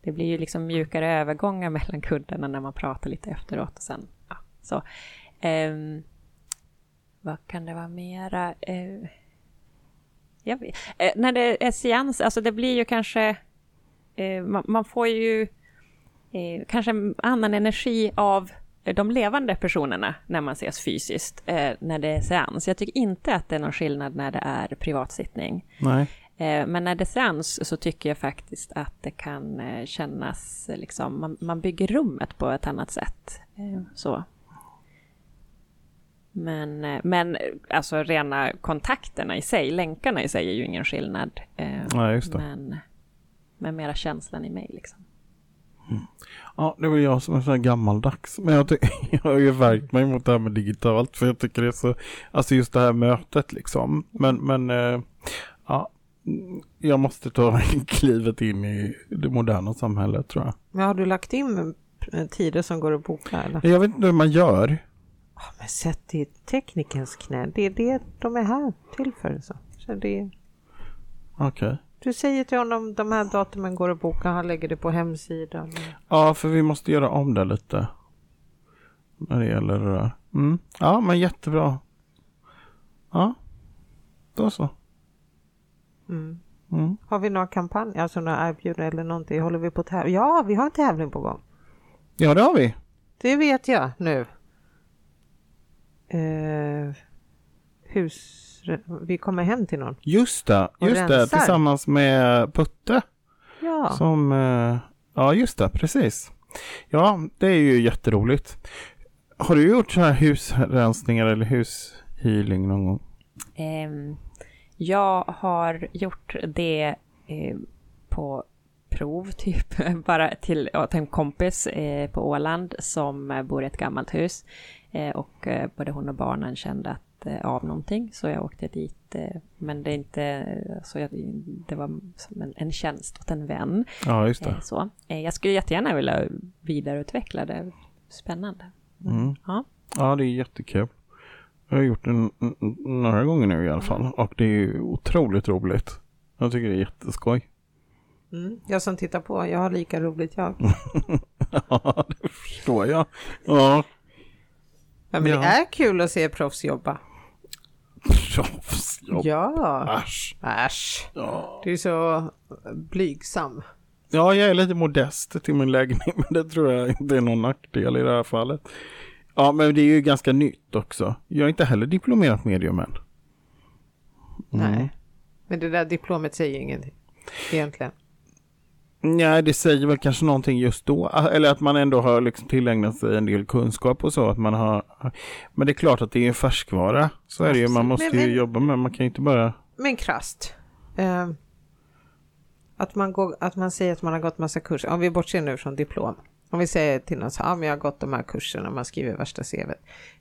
det blir ju liksom mjukare övergångar [laughs] mellan kunderna när man pratar lite efteråt och sen ja, så. Ehm, vad kan det vara mera? Eh, när det är seans, alltså det blir ju kanske man, man får ju kanske en annan energi av de levande personerna när man ses fysiskt, eh, när det är seans. Jag tycker inte att det är någon skillnad när det är privatsittning. Nej. Eh, men när det är seans så tycker jag faktiskt att det kan eh, kännas, eh, liksom, man, man bygger rummet på ett annat sätt. Eh, så. Men, eh, men alltså rena kontakterna i sig, länkarna i sig är ju ingen skillnad. Eh, Ja. Men, men mera känslan i mig liksom. Ja, det var jag som är så här gammaldags. Men jag, [laughs] jag har ju värkt mig mot det här med digitalt. För jag tycker det är så, alltså just det här mötet liksom. Men, men eh, ja, jag måste ta [laughs] klivet in i det moderna samhället tror jag. Men har du lagt in tider som går att boka eller? Jag vet inte hur man gör. Men sätt det i teknikens knä. Det är det de är här till för. Så. Så det, Okej. Du säger till honom de här datumen går att boka. Han lägger det på hemsidan. Ja, för vi måste göra om det lite. När det gäller det där. Mm. Ja, men jättebra. Ja, då så. Mm. Mm. Har vi några kampanjer, alltså några erbjudanden eller någonting? Håller vi på tävla? Ja, vi har en tävling på gång. Ja, det har vi. Det vet jag nu. Eh, hus... Vi kommer hem till någon. Just det, just det. Tillsammans med Putte. Ja. Som, eh, ja just det, precis. Ja, det är ju jätteroligt. Har du gjort så här husrensningar eller hushealing någon gång? Ehm, jag har gjort det eh, på prov, [laughs] typ, bara till, till en kompis eh, på Åland som bor i ett gammalt hus. Eh, och eh, både hon och barnen kände att, eh, av någonting, så jag åkte dit. Eh, men det är inte, eh, så jag, det var som en, en tjänst åt en vän. Ja, just det. Så. Jag skulle jättegärna vilja vidareutveckla det. Spännande. Mm. Ja. Ja, det är jättekul. Jag har gjort det några gånger nu i alla fall. Och det är ju otroligt roligt. Jag tycker det är jätteskoj. Mm. Jag som tittar på, jag har lika roligt jag. [laughs] Ja, det förstår jag. Ja, men Ja. det är kul att se proffs jobba. [laughs] proffsjobb. Ja. Äsch. Äsch. Ja. Du är så blygsam. ja, jag är lite modest till min läggning, [laughs] men det tror jag inte är någon nackdel i det här fallet. Ja, men det är ju ganska nytt också. Jag är inte heller diplomerat medium än. Mm. Nej. Men det där diplomet säger ingenting. Egentligen. Nej, det säger väl kanske någonting just då. Eller att man ändå har liksom tillägnat sig en del kunskap och så. Att man har... Men det är klart att det är en färskvara. Så är det ju. Man måste Men- ju men- jobba med. Man kan ju inte bara... Men krasst. Eh, att, man går, att man säger att man har gått massa kurser. Om vi bortser nu från diplom. Om vi säger till någon så här, ja, men jag har gått de här kurserna, man skriver värsta CVt.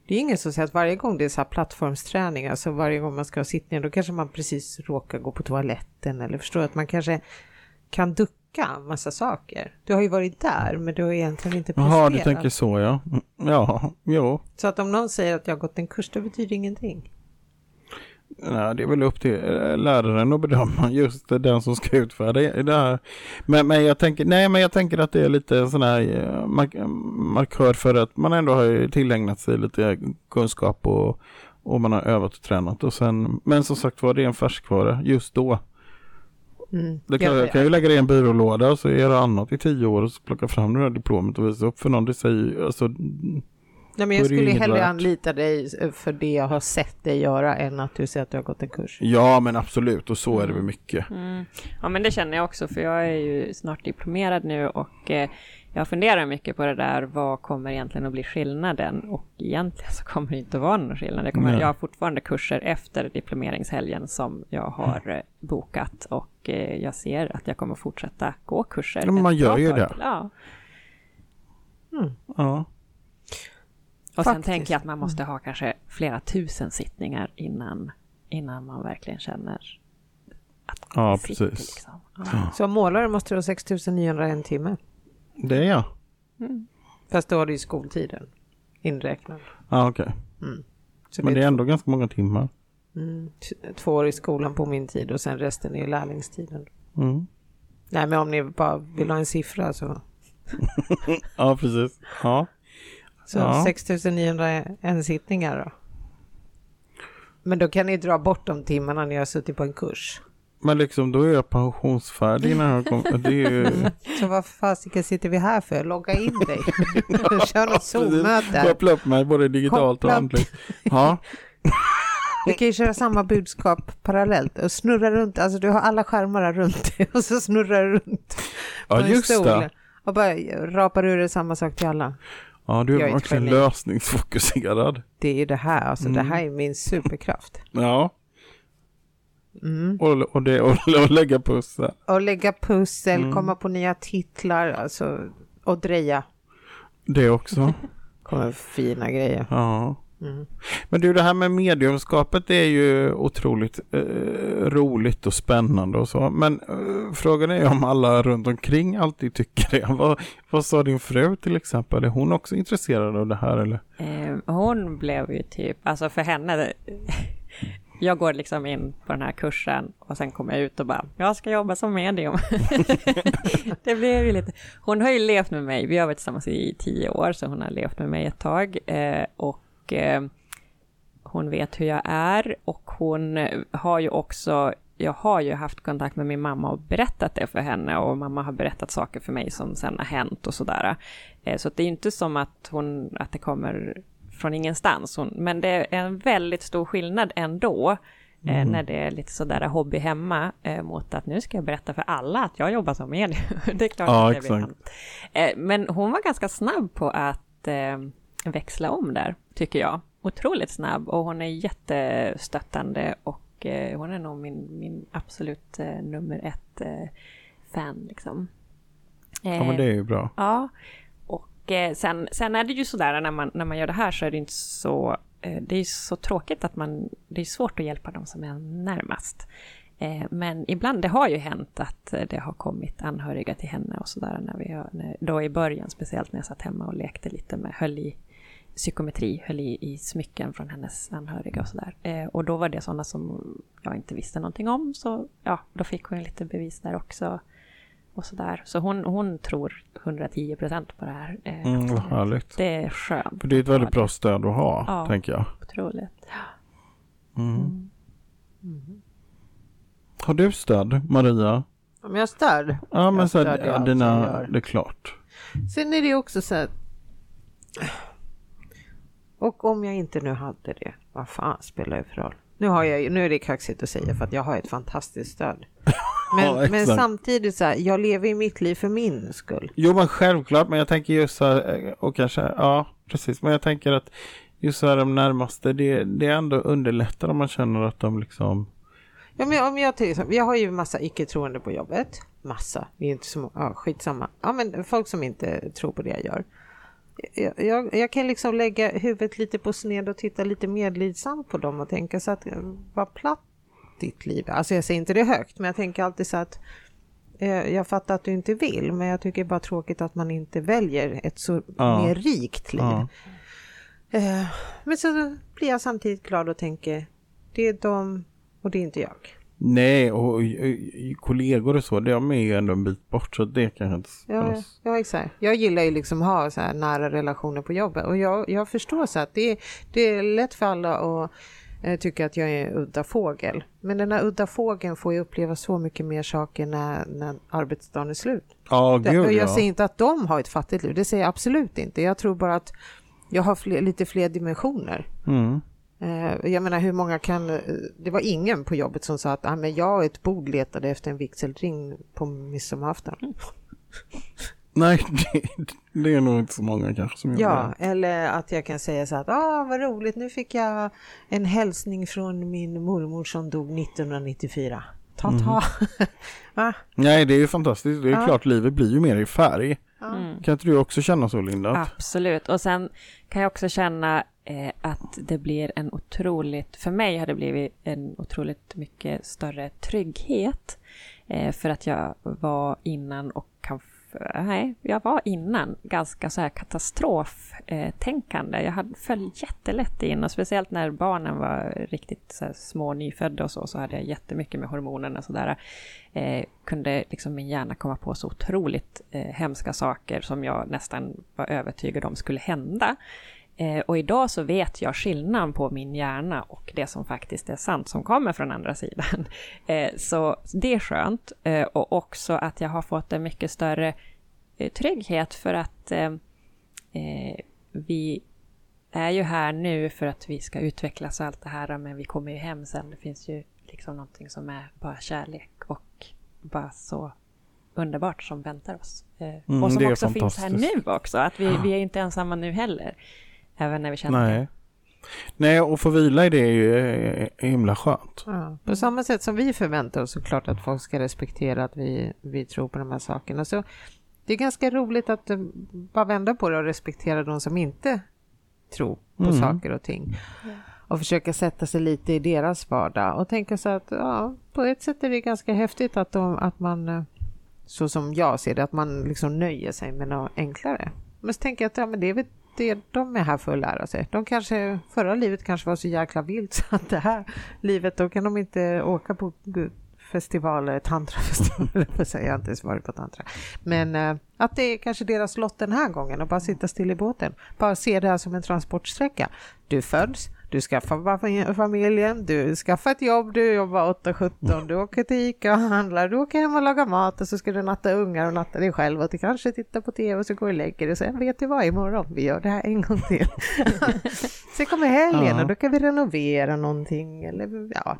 Det är ingen som säger att varje gång det är så här plattformsträning, alltså varje gång man ska ha sittning, då kanske man precis råkar gå på toaletten eller förstår att man kanske kan ducka massa saker. Du har ju varit där, men du har egentligen inte presterat. Jaha, du tänker så ja. Mm, Ja, jo. Så att om någon säger att jag har gått en kurs, det betyder ingenting. Nej, det är väl upp till eh, läraren att bedöma [laughs] just den som ska utföra det det här. Men, men jag tänker, nej men jag tänker att det är lite en sån här eh, mark markör för att man ändå har tillägnat sig lite kunskap och, och man har övat och tränat och sen, men som sagt var det är en färskvara just då. Mm. Det kan, jag kan ju lägga det i en byrålåda och så göra annat i tio år och så plocka fram det här diplomet och visa upp för någon. Det säger alltså, Nej, men jag är det skulle hellre värt. anlita dig för det jag har sett dig göra än att du säger att du har gått en kurs. ja men absolut och så är det väl mycket. Mm. Ja, men det känner jag också, för jag är ju snart diplomerad nu och eh, jag funderar mycket på det där, vad kommer egentligen att bli skillnaden? Och egentligen så kommer det inte att vara någon skillnad. Jag, kommer, Nej. jag har fortfarande kurser efter diplomeringshelgen som jag har eh, bokat och eh, jag ser att jag kommer fortsätta gå kurser. Ja, men man gör ju det. till. Ja. Ja. Och sen Faktiskt. tänker jag att man måste ha kanske flera tusen sittningar innan, innan man verkligen känner att Ja, det sitter, precis. Liksom. Ja. Som målare måste du ha 6900 en timme. Det är jag. Fast då har du ju skoltiden inräknad. Ja, okej. Så Men det är är ändå ganska många timmar. mm, två år i skolan på min tid och sen resten är lärlingstiden. Mm. Nej men om ni bara vill ha en siffra så, [laughs] Ja, precis. Ja. så Ja. 6900 en sittningar då. Men då kan ni dra bort de timmarna ni har suttit på en kurs. Men liksom då är jag pensionsfärdig innan jag kommer. Det är ju... Så vad fasiken sitter vi här för? Logga in dig. Kör något Zoom-möte. Koppla upp mig både digitalt och Koppla andligt. Ja, [laughs] Du kan ju köra samma budskap parallellt och snurra runt. Alltså du har alla skärmar runt dig och så snurrar du runt. ja just det. Och bara rapar ur det samma sak till alla. Ja, du är är verkligen lösningsfokuserad. Det är ju det här, alltså det Mm. här är min superkraft. Ja, Mm. och, och, det, och, [laughs] och lägga pussel. Och lägga pussel, Mm. komma på nya titlar, alltså och dreja. Det också. [laughs] kommer fina grejer. Ja. Mm. Men du, det här med mediumskapet är ju otroligt eh, roligt och spännande och så. Men eh, frågan är ju om alla runt omkring alltid tycker det. [laughs] Vad, vad sa din fru till exempel? Är hon också intresserad av det här eller? Eh, hon blev ju typ, alltså för henne, jag går liksom in på den här kursen och sen kommer jag ut och bara, jag ska jobba som medium. [laughs] det blev ju lite, hon har ju levt med mig, vi har varit tillsammans i tio år, så hon har levt med mig ett tag. Eh, och eh, hon vet hur jag är och hon har ju också, jag har ju haft kontakt med min mamma och berättat det för henne och mamma har berättat saker för mig som sen har hänt och sådär. Eh, Så det är inte som att, hon, att det kommer från ingenstans, hon, men det är en väldigt stor skillnad ändå. eh, När det är lite sådär hobby hemma eh, mot att nu ska jag berätta för alla att jag jobbar som medium. [laughs] det är klart Ja, att det blir exakt. annat. Eh, Men hon var ganska snabb på att växla om där, tycker jag. Otroligt snabb och hon är jättestöttande och hon är nog min, min absolut nummer ett fan liksom. Ja men det är ju bra. Ja, Eh, sen, sen är det ju sådär när man, när man gör det här så är det inte så, eh, det är så tråkigt att man, det är svårt att hjälpa dem som är närmast. Eh, men ibland, det har ju hänt att det har kommit anhöriga till henne och sådär när vi har, när, då i början speciellt när jag satt hemma och lekte lite med, höll i psykometri, höll i, i smycken från hennes anhöriga och sådär. Eh, och då var det sådana som jag inte visste någonting om, så ja, då fick hon lite bevis där också. Och sådär. Så hon, hon tror 110 procent på det här. Eh, Mm, vad härligt. Det är skönt. För det är ett väldigt bra stöd att ha, Ja. tänker jag. Otroligt. Mm. Har du stöd, Maria? Om jag stör? Ja, men så här, ja, dina, det är klart. Sen är det också så att... Och om jag inte nu hade det, vad fan spelar det för roll? Nu, har jag, nu är det kaxigt att säga för att jag har ett fantastiskt stöd. Men, Ja, men samtidigt så här, jag lever i mitt liv för min skull. Jo, men självklart, men jag tänker just så här, eh, och kanske, ja, precis, men jag tänker att just så här de närmaste, det, det ändå underlättar om man känner att de liksom, Ja, men om jag, till exempel, jag har ju massa icke-troende på jobbet. Massa, det är inte så många, ja, skitsamma. Ja, men folk som inte tror på det jag gör. Jag, jag, jag kan liksom lägga huvudet lite på sned och titta lite medlidsamt på dem och tänka så att eh, vad platt ditt liv. Alltså jag säger inte det högt, men jag tänker alltid så att eh, jag fattar att du inte vill, men jag tycker bara tråkigt att man inte väljer ett så Ja. mer rikt liv. ja, Eh, men så blir jag samtidigt glad och tänker, det är de och det är inte jag. nej, och, och, och kollegor och så, de är ju ändå en bit bort, så det kanske inte Ja, spelas. ja, exakt. Jag gillar ju liksom att ha så här nära relationer på jobbet och jag, jag förstår så att det, det är lätt för alla att eh, tycka att jag är en udda fågel. Men den här udda fågeln får ju uppleva så mycket mer saker när, när arbetsdagen är slut. Gud och jag ja. säger inte att de har ett fattigt liv, det säger jag absolut inte. Jag tror bara att jag har fler, lite fler dimensioner. Mm. Eh, Jag menar hur många kan, eh, det var ingen på jobbet som sa att ah, men jag och ett bord letade efter en vigselring på midsommarafton. [laughs] [laughs] Nej, det, det är nog inte så många kanske som gör Ja, det. eller att jag kan säga så att ah, vad roligt, nu fick jag en hälsning från min mormor som dog 1994. Ta ta. [laughs] Va? Nej, det är ju fantastiskt. Det är Ja. klart, livet blir ju mer i färg. Mm. Kan inte du också känna så, Linda? Absolut. Och sen kan jag också känna eh, att det blir en otroligt, för mig har det blivit en otroligt mycket större trygghet. Eh, för att jag var innan och nej, jag var innan ganska så här katastroftänkande. Jag hade, föll jättelätt in och speciellt när barnen var riktigt så här, små nyfödda och så, så hade jag jättemycket med hormonerna och sådär. Eh, kunde liksom min hjärna komma på så otroligt eh, hemska saker som jag nästan var övertygad om skulle hända. Eh, och idag så vet jag skillnaden på min hjärna och det som faktiskt är sant som kommer från andra sidan. [laughs] Eh, så det är skönt. Eh, och också att jag har fått en mycket större trygghet för att vi är ju här nu för att vi ska utvecklas och allt det här, men vi kommer ju hem sen. Det finns ju liksom någonting som är bara kärlek och bara så underbart som väntar oss. Mm, och som också finns här nu också, att vi, vi är inte ensamma nu heller. Även när vi känner Nej. det. Nej, och få vila i det är ju himla skönt. Ja, på samma sätt som vi förväntar oss såklart att folk ska respektera att vi, vi tror på de här sakerna. Så det är ganska roligt att eh, bara vända på det och respektera de som inte tror på Mm. saker och ting. Och försöka sätta sig lite i deras vardag och tänka så att ja, på ett sätt är det ganska häftigt att, de, att man, eh, så som jag ser det, att man liksom nöjer sig med något enklare. Men så tänker jag att ja, men det är väl det de är här för att lära sig. De kanske, förra livet kanske var så jäkla vilt [laughs] så att det här livet, då kan de inte åka på festivaler, tantrafestivaler, [laughs] jag har inte ens varit på tantra. Men eh, att det är kanske deras lott den här gången och bara sitta still i båten. Bara se det här som en transportsträcka. Du föds, du skaffar familjen, du skaffar ett jobb, du jobbar 8-17, du åker till Ica och handlar, du åker hem och lagar mat och så ska du natta ungar och natta dig själv och du kanske tittar på TV och så går du och lägger dig och sen vet du vad, imorgon, vi gör det här en gång till. [laughs] sen kommer helgen och då kan vi renovera någonting eller ja,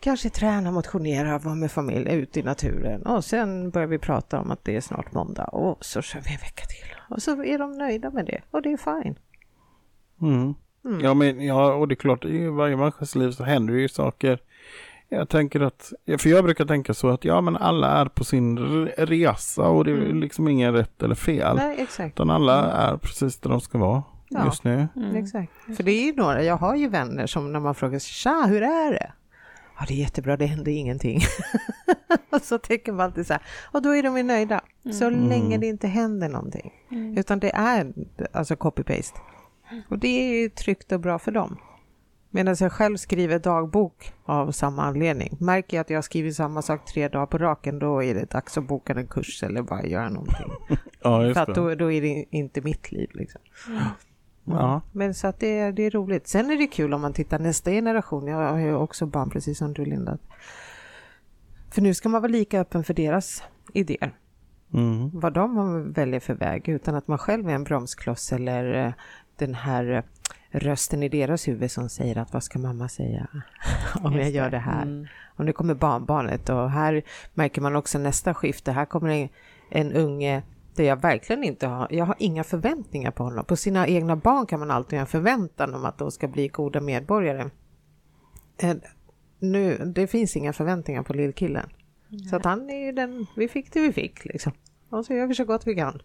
kanske träna, motionera, vara med familj, ut i naturen och sen börjar vi prata om att det är snart måndag och så kör vi en vecka till och så är de nöjda med det och det är fine. Mm. Mm. Ja, men ja, och det är klart, i varje människas liv så händer det ju saker. Jag tänker att, för jag brukar tänka så att ja, men alla är på sin re- resa och det är Mm. liksom ingen rätt eller fel. Nej, exakt. Utan alla är precis där de ska vara Ja. just nu. Mm. Exakt. För det är ju några, jag har ju vänner som när man frågar tja, hur är det? Ja, det är jättebra, det händer ingenting. [laughs] och så tänker man alltid så här, och då är de ju nöjda. Så Mm. länge det inte händer någonting. Mm. Utan det är alltså copy-paste. Och det är tryggt och bra för dem. Medan jag själv skriver dagbok av samma anledning. Märker jag att jag skriver samma sak tre dagar på raken, då är det dags att boka en kurs eller bara göra någonting. [laughs] Ja, just för att då, då är det inte mitt liv liksom. Ja. Men så att det, är- det är roligt. Sen är det kul om man tittar nästa generation. Jag har ju också barn precis som du Linda. För nu ska man vara lika öppen för deras idéer. Mm. Vad de väljer för väg utan att man själv är en bromskloss eller eh, den här eh, rösten i deras huvud som säger att vad ska mamma säga [laughs] om jag gör det här. Mm. Om det kommer barnbarnet och här märker man också nästa skifte. Här kommer en, en unge där jag verkligen inte har, jag har inga förväntningar på honom. På sina egna barn kan man alltid ha en förväntan om att de ska bli goda medborgare. Eh, Nu, det finns inga förväntningar på lillkillen. Så att han är ju den, vi fick det vi fick liksom. Och så gör vi så gott vi kan.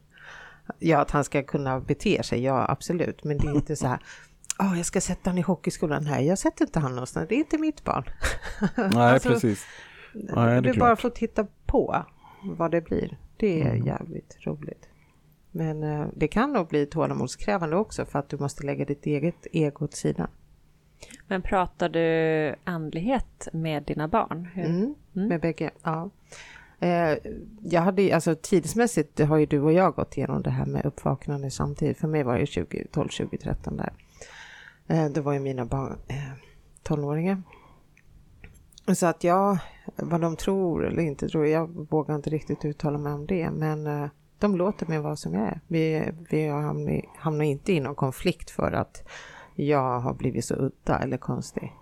Ja, att han ska kunna bete sig, ja absolut. Men det är inte så här, "Åh, jag ska sätta honom i hockeyskolan här. Jag sätter inte han någonstans, det är inte mitt barn. [laughs] Nej, Alltså, precis. Ja, det är du bara får titta på vad det blir. Det är Mm. jävligt roligt. Men eh, det kan nog bli tålamodskrävande också för att du måste lägga ditt eget ego åt sidan. Men pratar du andlighet med dina barn? Hur? Mm, Mm. Med bägge, ja. Eh, jag hade alltså tidsmässigt har ju du och jag gått igenom det här med uppvaknande samtidigt. För mig var det 2012, 2013 där. Eh, då var ju mina barn eh, tonåringar. Så att jag, vad de tror eller inte tror, jag vågar inte riktigt uttala mig om det. Men eh, de låter mig vara som jag är. Vi, vi hamnar, hamnar inte i någon konflikt för att jag har blivit så udda eller konstig.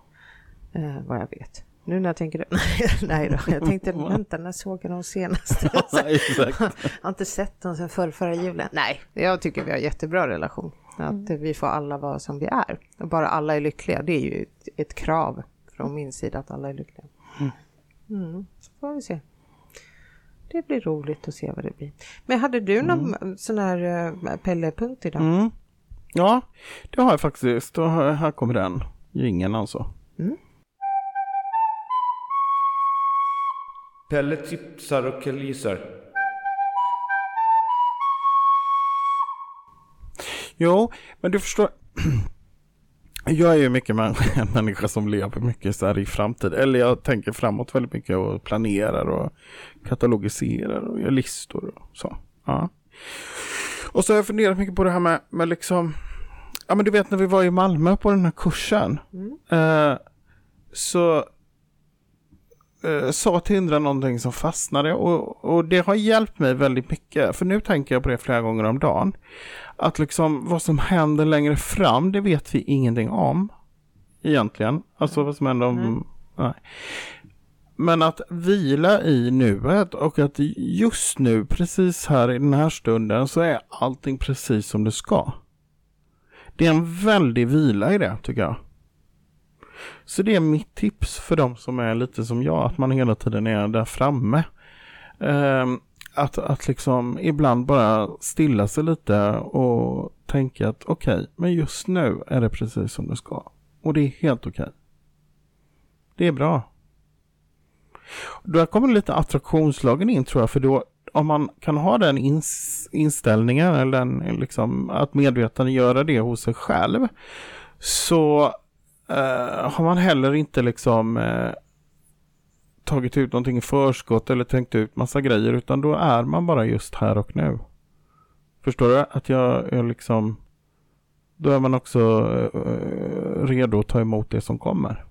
Eh, vad jag vet. Nu när jag tänker [laughs] nej då, jag tänkte [laughs] vänta när såg jag dem senast? [laughs] jag har inte sett dem sedan förra, förra julen. Nej, jag tycker vi har jättebra relation. Att vi får alla vara som vi är. Och bara alla är lyckliga, det är ju ett, ett krav från min sida att alla är lyckliga. Mm, så får vi se. Det blir roligt att se vad det blir. Men hade du någon mm. sån här uh, Pelle-punkt idag? Mm. Ja, det har jag faktiskt. Då, här kommer den. Ingen alltså. Mm. Pelle tipsar och killgissar. Jo, men du förstår. [clears throat] Jag är ju mycket en [laughs] människa som lever mycket så här i framtid. Eller jag tänker framåt väldigt mycket och planerar och katalogiserar och gör listor och så. Ja. Och så har jag funderat mycket på det här med, med liksom, ja men du vet när vi var i Malmö på den här kursen. Mm. Eh, så eh, sa Tindra någonting som fastnade och, och det har hjälpt mig väldigt mycket. För nu tänker jag på det flera gånger om dagen. Att liksom vad som händer längre fram, det vet vi ingenting om. Egentligen. Alltså vad som händer om... Mm. Nej. Men att vila i nuet och att just nu, precis här i den här stunden, så är allting precis som det ska. Det är en väldig vila i det, tycker jag. Så det är mitt tips för de som är lite som jag, att man hela tiden är där framme. Ehm, att, att liksom ibland bara stilla sig lite och tänka att okej, okay, men just nu är det precis som det ska. Och det är helt okej. Okay. Det är bra. Då kommer lite attraktionslagen in tror jag, för då om man kan ha den ins inställningen eller den, liksom, att medvetandegöra det hos sig själv så uh, har man heller inte liksom uh, tagit ut någonting i förskott eller tänkt ut massa grejer utan då är man bara just här och nu. Förstår du? Att jag, jag liksom då är man också uh, redo att ta emot det som kommer.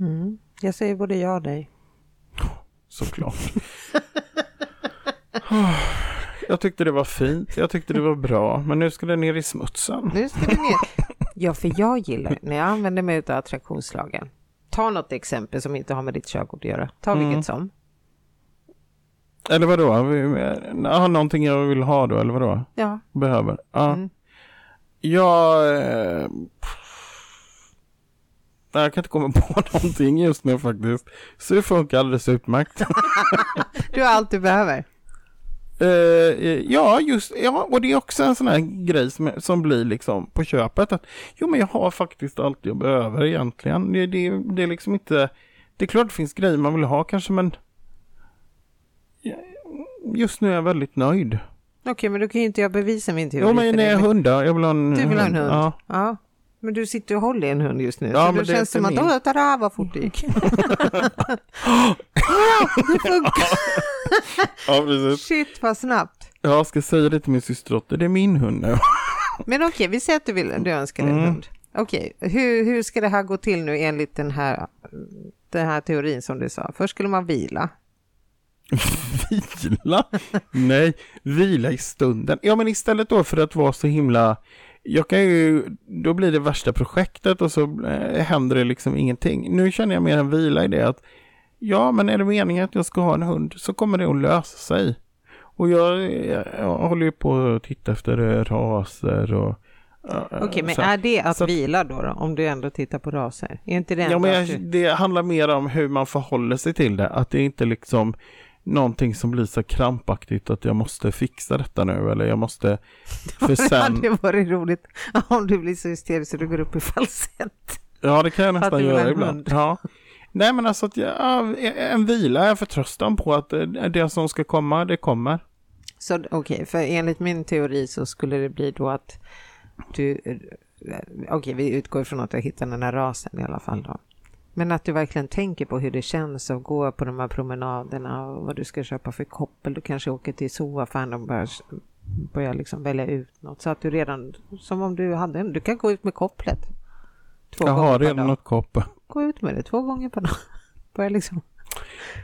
Mm. Jag säger både ja och nej. Såklart. Jag tyckte det var fint, jag tyckte det var bra, men nu ska det ner i smutsen. Nu ska det ner. Ja, för jag gillar när jag använder mig av attraktionslagen. Ta något exempel som inte har med ditt körkort att göra. Ta mm. vilket som. Eller vadå? Ja, någonting jag vill ha då, eller vadå? Ja. Behöver. Ja. Mm. Jag... Eh, jag kan inte komma på [laughs] någonting just nu faktiskt. Så det funkar alldeles utmärkt. [laughs] du har allt du behöver. Uh, ja, just ja, och det är också en sån här grej som, som blir liksom på köpet. Att, jo, men jag har faktiskt allt jag behöver egentligen. Det, det, det är liksom inte... Det är klart det finns grejer man vill ha kanske, men just nu är jag väldigt nöjd. Okej, okay, men då kan ju inte jag bevisa min teori. Jo, men nej, hundar. Jag vill ha en Du vill ha en hund? Ja. ja. Men du sitter och håller i en hund just nu. Ja, så men då det känns som min. att, tada, vad fort det gick. [laughs] [laughs] ja, det funkar. [laughs] [laughs] ja, precis. Shit, vad snabbt. Jag ska säga det till min systerdotter, det är min hund nu. [laughs] men okej, okay, vi säger att du, vill, du önskar en mm. hund. Okej, okay. hur, hur ska det här gå till nu enligt den här, den här teorin som du sa? Först skulle man vila. [laughs] vila? Nej, vila i stunden. Ja, men istället då för att vara så himla jag kan ju, då blir det värsta projektet och så eh, händer det liksom ingenting. Nu känner jag mer en vila i det att ja, men är det meningen att jag ska ha en hund så kommer det att lösa sig. Och jag, jag håller ju på att titta efter raser och Okej, okay, men är det att så, vila då, då, om du ändå tittar på raser? Är inte det ja, men jag, det handlar mer om hur man förhåller sig till det. Att det inte liksom någonting som blir så krampaktigt att jag måste fixa detta nu eller jag måste [laughs] för sen... det hade varit roligt om du blir så hysterisk så du går upp i falsett. Ja, det kan jag nästan göra ibland. Ja. Nej, men alltså att jag, en vila, en förtröstan på att det som ska komma, det kommer. Så okej, okay, för enligt min teori så skulle det bli då att du, okej, okay, vi utgår ifrån att du hittar den här rasen i alla fall då. Men att du verkligen tänker på hur det känns att gå på de här promenaderna och vad du ska köpa för koppel. Du kanske åker till zooaffären och börjar, börjar liksom välja ut något. Så att du redan, som om du hade en, du kan gå ut med kopplet. Två Jag har redan något koppel. Gå ut med det två gånger per dag. [laughs] Liksom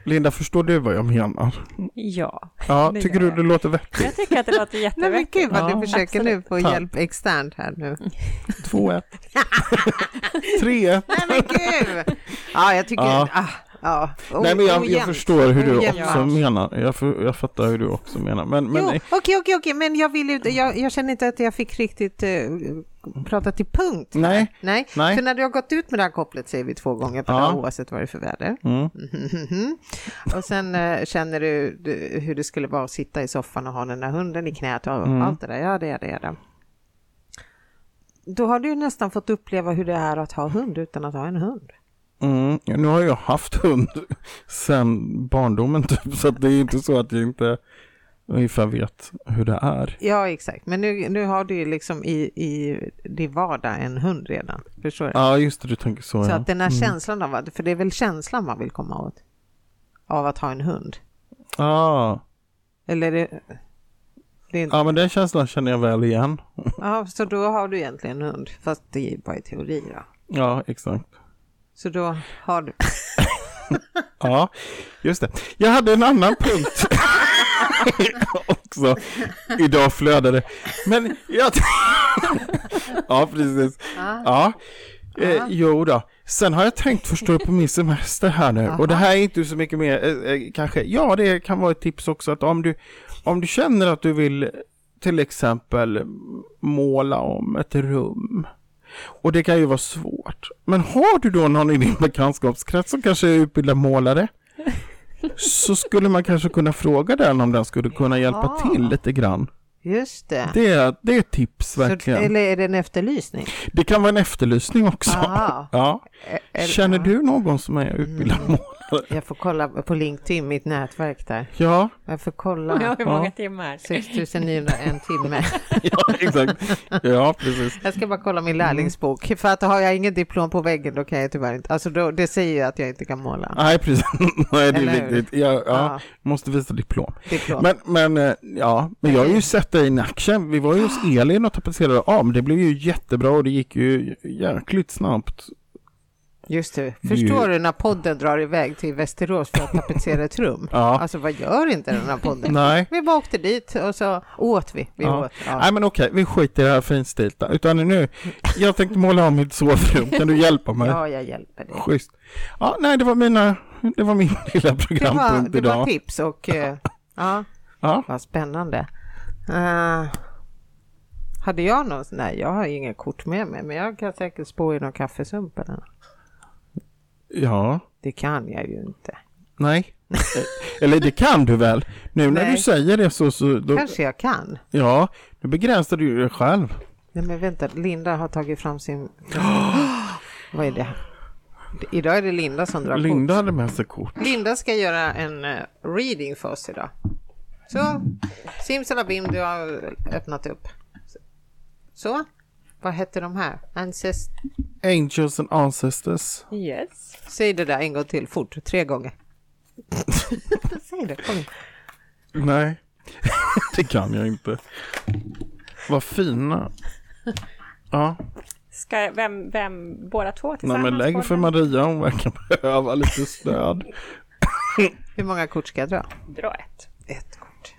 Linda, förstår du vad jag menar? Ja, Ja, Det tycker du det låter vettigt? jag tycker att det låter [laughs] Nej men jättevettigt. gud vad Ja, du försöker absolut. nu få Tack. hjälp externt här nu. 2-1. 3-1. [laughs] Nej men gud! Ja, jag tycker... Ja. Ah, ja. O- Nej men jag, jag förstår hur du Ojämnt också menar. Jag, för, jag fattar hur du också menar. Men, men Jo, okej, okej, okej, men jag vill ju, jag, jag känner inte att jag fick riktigt eh, prata till punkt. Nej, Nej. nej. för när du har gått ut med det här kopplet säger vi två gånger per Ja. dag oavsett vad det är för väder. mm, [laughs] och sen eh, känner du, du hur det skulle vara att sitta i soffan och ha den där hunden i knät och Mm. allt det där. Ja, det är det. Är det. Då har du ju nästan fått uppleva hur det är att ha hund utan att ha en hund. Mm, ja, nu har jag haft hund sedan barndomen typ, så det är inte så att jag inte ungefär vet hur det är. Ja, exakt. Men nu, nu har du ju liksom i, i din vardag en hund redan. Förstår du? Ja, just det, du tänker så. Så ja. att den här Mm. känslan av att, för det är väl känslan man vill komma åt? Av att ha en hund? Ah, Eller det, det inte, ja, men den känslan känner jag väl igen. ja, så då har du egentligen en hund, fast det är bara i teori då. Ja, exakt. Så då har du, [laughs] Ja, just det. Jag hade en annan punkt [laughs] också. Idag flödade. Men jag... [laughs] ja, precis. Ja. Eh, jo då. Sen har jag tänkt förstå på min semester här nu. Och det här är inte så mycket mer, eh, eh, kanske. Ja, det kan vara ett tips också att om du, om du känner att du vill till exempel måla om ett rum. Och det kan ju vara svårt. Men har du då någon i din bekantskapskrets som kanske är utbildad målare? [laughs] Så skulle man kanske kunna fråga den om den skulle kunna hjälpa Ja. till lite grann. just det. Det är, det är ett tips så, verkligen. eller är det en efterlysning? Det kan vara en efterlysning också. Aha. [laughs] Ja. Känner du någon som är utbildad Mm. målare? [laughs] Jag får kolla på LinkedIn, mitt nätverk där. Ja, Jag får Ja, kolla. hur Ja. många timmar? 6901 timme. [laughs] ja exakt. Ja, precis. Jag ska bara kolla min Mm. lärlingsbok. För att har jag ingen diplom på väggen då kan jag tyvärr inte. Alltså då, det säger ju att jag inte kan måla. Nej, precis. [laughs] Nej, det är Eller hur? viktigt. Ja, ja, Ja. måste visa diplom. Diplom. Men, men, eh, ja, men jag har ju sett dig i action. Vi var ju hos [gasps] Elin och tapetserade om. Det blev ju jättebra och det gick ju jäkligt snabbt. Just det. Förstår du när podden drar iväg till Västerås för att tapetsera ett rum? [laughs] Ja. Alltså vad gör inte den här podden? Nej. Vi bara åkte dit och så åt vi. vi Ja. åt. Ja. Nej men okej, vi skiter i det här finstilta. Utan nu, jag tänkte måla om mitt sovrum. Kan du hjälpa mig? [laughs] ja, jag hjälper dig. Schysst. Ja, nej det var mina, det var min [laughs] lilla Det var, programpunkt det var idag. tips och eh, ja, Ja. vad spännande. Eh, hade jag någon? Nej, jag har inga kort med mig, men jag kan säkert spå i någon kaffesump eller något. Ja, Det kan jag ju inte. nej. Eller det kan du väl? Nu när Nej. du säger det så, så då, Kanske jag kan. ja, nu begränsar du dig själv. Nej men vänta, Linda har tagit fram sin... [gasps] Vad är det? Idag är det Linda som drar Linda kort. hade med sig kort. Linda ska göra en eh, reading för oss idag. Så, simsalabim, du har öppnat upp. Så, vad heter de här? Ancest... Angels and ancestors. Yes. Säg det där en gång till, fort, tre gånger. [laughs] Säg det, kom igen. Nej, [laughs] det kan jag inte. Vad fina. Ja, Ska, vem, vem, båda två nej tillsammans? men lägg för? Maria, hon verkar behöva lite stöd. [laughs] Hur många kort ska jag dra? Dra ett. Ett kort.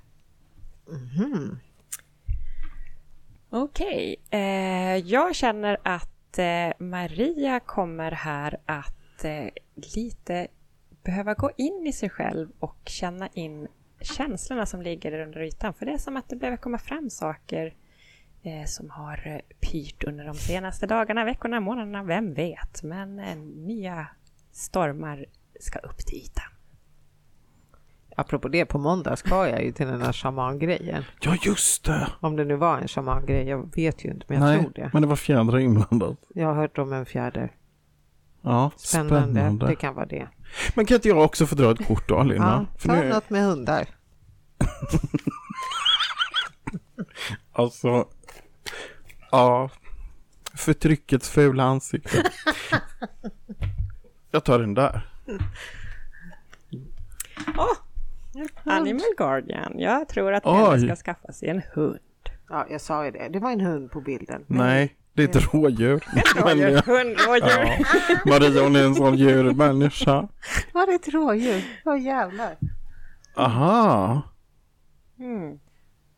Okej, eh, jag känner att eh, Maria kommer här att eh, lite behöva gå in i sig själv och känna in känslorna som ligger under ytan. För det är som att det behöver komma fram saker eh, som har eh, pyrt under de senaste dagarna, veckorna, månaderna, vem vet. Men eh, nya stormar ska upp till ytan. Apropå det, på måndag ska jag ju till den här shamangrejen. Ja, just det. Om det nu var en shamangrej, jag vet ju inte, men jag Nej, tror det. men det var fjädrar inblandat. Jag har hört om en fjäder. Ja, Spännande. spännande. Det kan vara det. Men kan inte jag också få dra ett kort då, Linda? Ja, För ta nu, något med hundar. [laughs] alltså, ja, förtryckets fula ansikte. [laughs] jag tar den där. Animal Guardian. Jag tror att Oj. ska skaffa sig en hund. Ja, jag sa ju det. Det var en hund på bilden. Nej, Det är ett [laughs] rådjur. Men, [laughs] ja, Hundrådjur. ja. Maria hon är en sån djurmänniska. [laughs] Var det ett rådjur? Åh jävlar. Aha. Mm.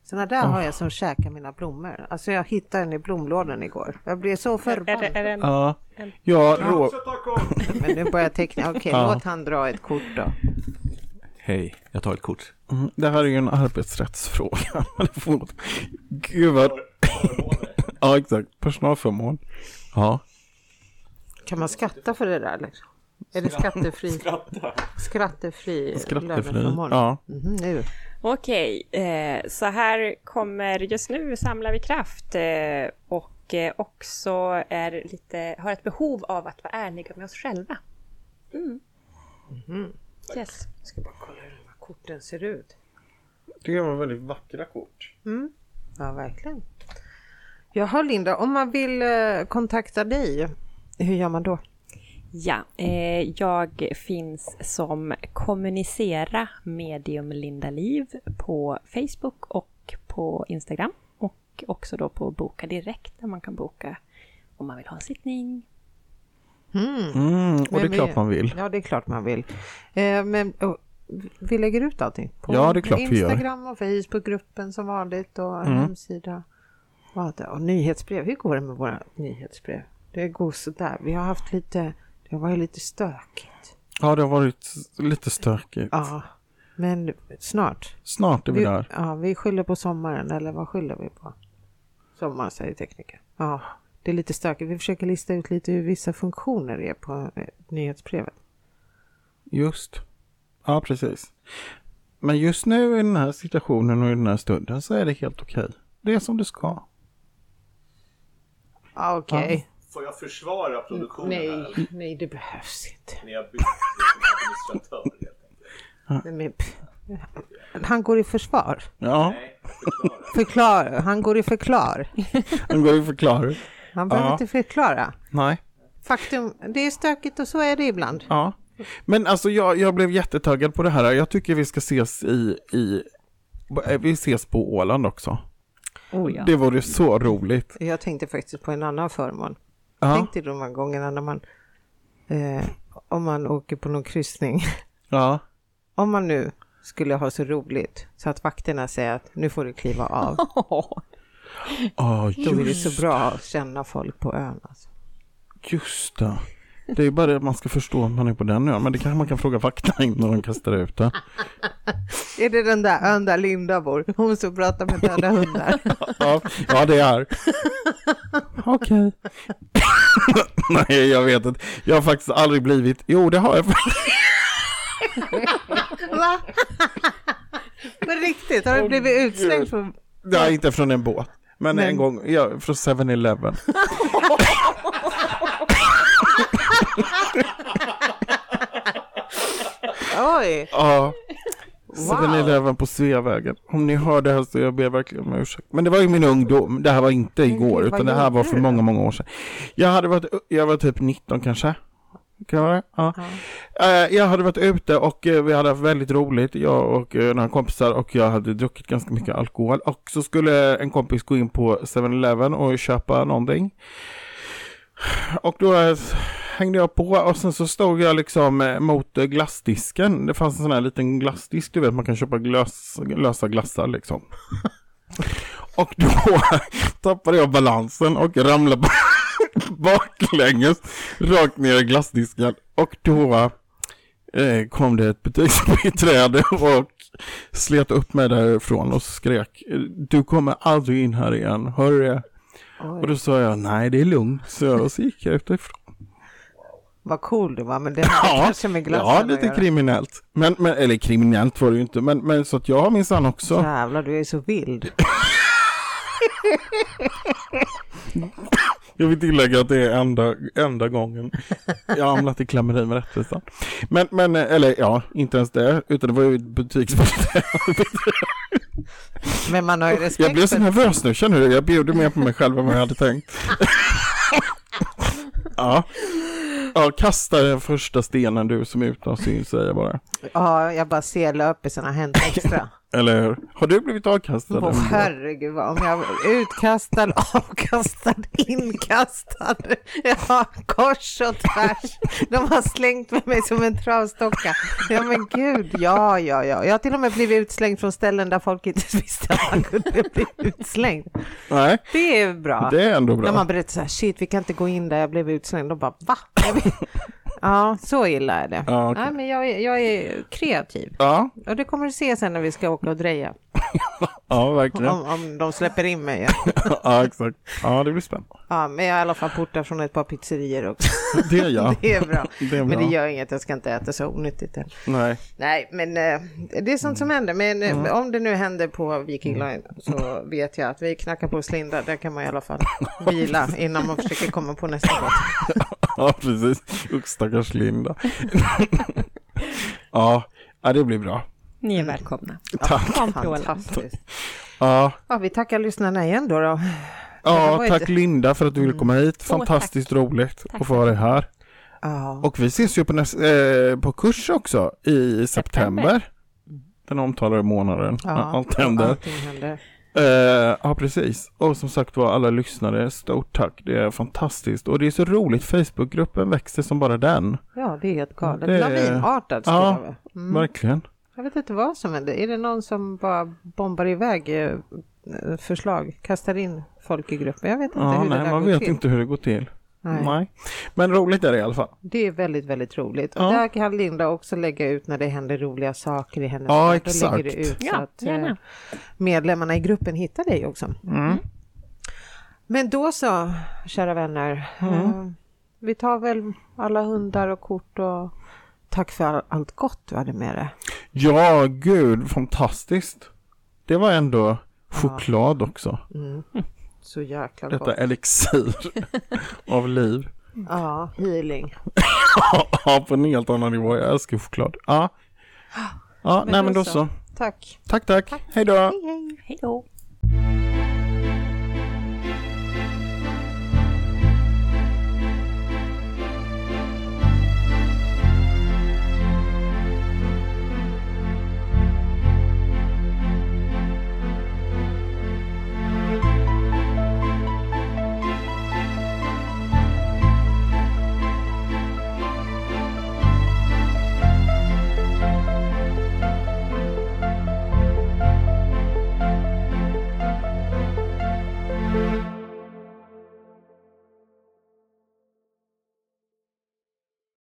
Såna där har jag som käkar mina blommor. Alltså jag hittade den i blomlådan igår. Jag blev så Är, det, är förbannad. det en... Ja, ja rå... Men nu börjar jag teckna. Okej, Ja. låt han dra ett kort då. Hej, jag tar ett kort. Mm, Det här är ju en arbetsrättsfråga. Gud vad... Ja, exakt. Personalförmån. Ja. Kan man skatta för det där liksom? Är det skattefri? Skattefri Skattefri. löneförmån? Ja. Mhm, nu. Okej, eh, så här kommer just nu samlar vi kraft eh, och eh, också är lite, har ett behov av att vara ärliga med oss själva. Mm. Yes. Jag ska bara kolla hur de här korten ser ut. Det var väldigt vackra kort. Ja, verkligen. Jaha Linda, om man vill eh, kontakta dig, hur gör man då? Ja, eh, jag finns som kommunicera medium Linda Liv på Facebook och på Instagram. Och också då på Boka Direkt där man kan boka om man vill ha en sittning. Mm, och det är Men vi- klart man vill. Ja, det är klart man vill. Eh, men oh, vi lägger ut allting på Ja, det är klart vi gör. Instagram och Facebookgruppen som vanligt och Mm. hemsida. Och, och nyhetsbrev, hur går det med våra nyhetsbrev? Det går sådär. Vi har haft lite, det har varit lite stökigt. Ja, det har varit lite stökigt. Ja, men snart. Snart är vi Vi, där. ja, vi skyller på sommaren, eller vad skyller vi på? Sommar säger tekniker. Ja, det är lite stökigt. Vi försöker lista ut lite hur vissa funktioner är på eh, nyhetsbrevet. Just. Ja, precis. Men just nu i den här situationen och i den här stunden så är det helt okej. Det är som det ska. Ja, Okej. Får jag försvara produktionen Nej, här? nej det behövs inte. Ni har bytt administratör helt enkelt. Nej, men, pff. han går i försvar. Ja, Nej, förklara. Förklar. Han går i förklar. den går ju att förklara. Han behöver Ja. inte förklara. Nej. Faktum, det är stökigt och så är det ibland. Ja. Men alltså jag, jag blev jättetaggad på det här. Jag tycker vi ska ses i, i vi ses på Åland också. Oh, ja. Det vore så roligt. Jag tänkte faktiskt på en annan förmån. Ja, Tänk dig de här gångerna när man, eh, om man åker på någon kryssning. ja. Om man nu skulle ha så roligt så att vakterna säger att nu får du kliva av. [laughs] Oh, Då är det så bra att känna folk på ön. Alltså. just det. Det är ju bara det att man ska förstå att man är på den ön. Men det kanske man kan fråga vakterna [laughs] innan de kastar ut det. [laughs] Är det den där ön där Linda bor? Hon som pratar med döda hundar. [laughs] Ja, ja det är. Okej. Nej, jag vet inte. Jag har faktiskt aldrig blivit... Jo, det har jag. Va? Men riktigt, har du blivit utslängd från... Nej, inte från en båt. Men, Men- en gång, ja, från 7-Eleven. Oj! Ja. Wow. 7-Eleven på Sveavägen. Om ni hör det här så jag ber verkligen om ursäkt. Men det var ju min ungdom. Det här var inte igår utan det här var för många, många år sedan. Jag hade varit, jag var typ 19 kanske. Kan jag? Ja. Eh, Jag hade varit ute och eh, vi hade haft väldigt roligt, jag och eh, några kompisar och jag hade druckit ganska mycket alkohol. Och så skulle en kompis gå in på 7-Eleven och köpa någonting. Och då hängde jag på och sen så stod jag liksom eh, mot eh, glassdisken. Det fanns en sån här liten glassdisk, du vet man kan köpa glass, lösa glassar liksom. [laughs] Och då [laughs] tappade jag balansen och ramlade ba- [laughs] baklänges rakt ner i glassdisken. Och då eh, kom det ett butiksbiträde och slet upp mig därifrån och skrek Du kommer aldrig in här igen, hör du det? Och då sa jag nej det är lugnt, så jag så gick jag utifrån. Vad cool du var, men det hade [laughs] Ja, kanske med glassen ja lite kriminellt. Men, men, eller kriminellt var det ju inte, men, men så att jag har minsann också. Jävlar, du är så vild. [laughs] Jag vill tillägga att det är enda, enda gången jag har hamnat i klammeri med rättvisan. Men, men, eller ja, inte ens det, utan det var ju ett butiksbiträde. [laughs] Men man har ju respekt Jag blev så nervös nu, känner du? Jag bjuder mer på mig själv än vad jag hade tänkt. Ja. Ja, kasta den första stenen du som är utan syn, säger jag bara. Ja, jag bara ser löpisarna hänt extra. [laughs] Eller hur? Har du blivit avkastad? Åh herregud, vad- om jag utkastad, [laughs] avkastad, inkastad, ja, kors och tvärs. De har slängt med mig som en travstocka. Ja men gud, ja, ja, ja. Jag har till och med blivit utslängd från ställen där folk inte [laughs] visste att man kunde bli utslängd. Nej, Det är bra. det är ändå bra. När man berättar så här, shit, vi kan inte gå in där, jag blev utslängd. De bara, va? Ja, så illa är det. Ja, okej. Nej, men jag är, jag är kreativ. Ja, Och det kommer du se sen när vi ska åka och dreja. [laughs] ja verkligen. Om, om de släpper in mig. Ja, [laughs] exakt. Ja, det blir spännande. Ja, men jag är i alla fall portad från ett par pizzerior också. [laughs] Det är jag. Det är bra. Det är Men bra. det gör inget, jag ska inte äta så onyttigt än. Nej. Nej, men eh, det är sånt som händer. Men eh, Mm. om det nu händer på Viking Line så vet jag att vi knackar på Slinda. Där kan man i alla fall vila innan man försöker komma på nästa båt. Ja, precis. Usch, stackars Linda. ja, det blir bra. Ni är välkomna. Tack. Fantastiskt. Ja, Ja, vi tackar lyssnarna igen då. då. Ja tack ett- Linda för att du ville komma hit. Fantastiskt roligt att få ha dig här. Ja. Och vi ses ju på, näs- eh, på kurs också i september. Den omtalade månaden. Ja, allt händer. Allting händer. Eh, ja, precis. Och som sagt var, alla lyssnare, stort tack. Det är fantastiskt. Och det är så roligt. Facebookgruppen växer som bara den. Ja, det är helt galet. Det Lavinartat Ja, mm. Verkligen. Jag vet inte vad som händer. Är det någon som bara bombar iväg eh, förslag, kastar in folk i gruppen? Jag vet inte Ja, hur det nej, där man går vet till. inte hur det går till. Nej. Nej. Men roligt är det i alla fall. Det är väldigt, väldigt roligt. Och Ja. där kan Linda också lägga ut när det händer roliga saker i hennes Ja, värld. Då exakt. lägger det ut så Ja, att eh, gärna. medlemmarna i gruppen hittar dig också. Mm. Men då så, kära vänner. Mm. Eh, vi tar väl alla hundar och kort och tack för all- allt gott du hade med dig. Ja, gud, fantastiskt. Det var ändå choklad också. Mm. Så jäkla Detta gott. elixir [laughs] av liv. Ja, healing. [laughs] Ja, på en helt annan nivå. Jag älskar choklad. Ja, ja nej men då så. Tack. Tack, tack. Hej då. Hej, hej. Hej då.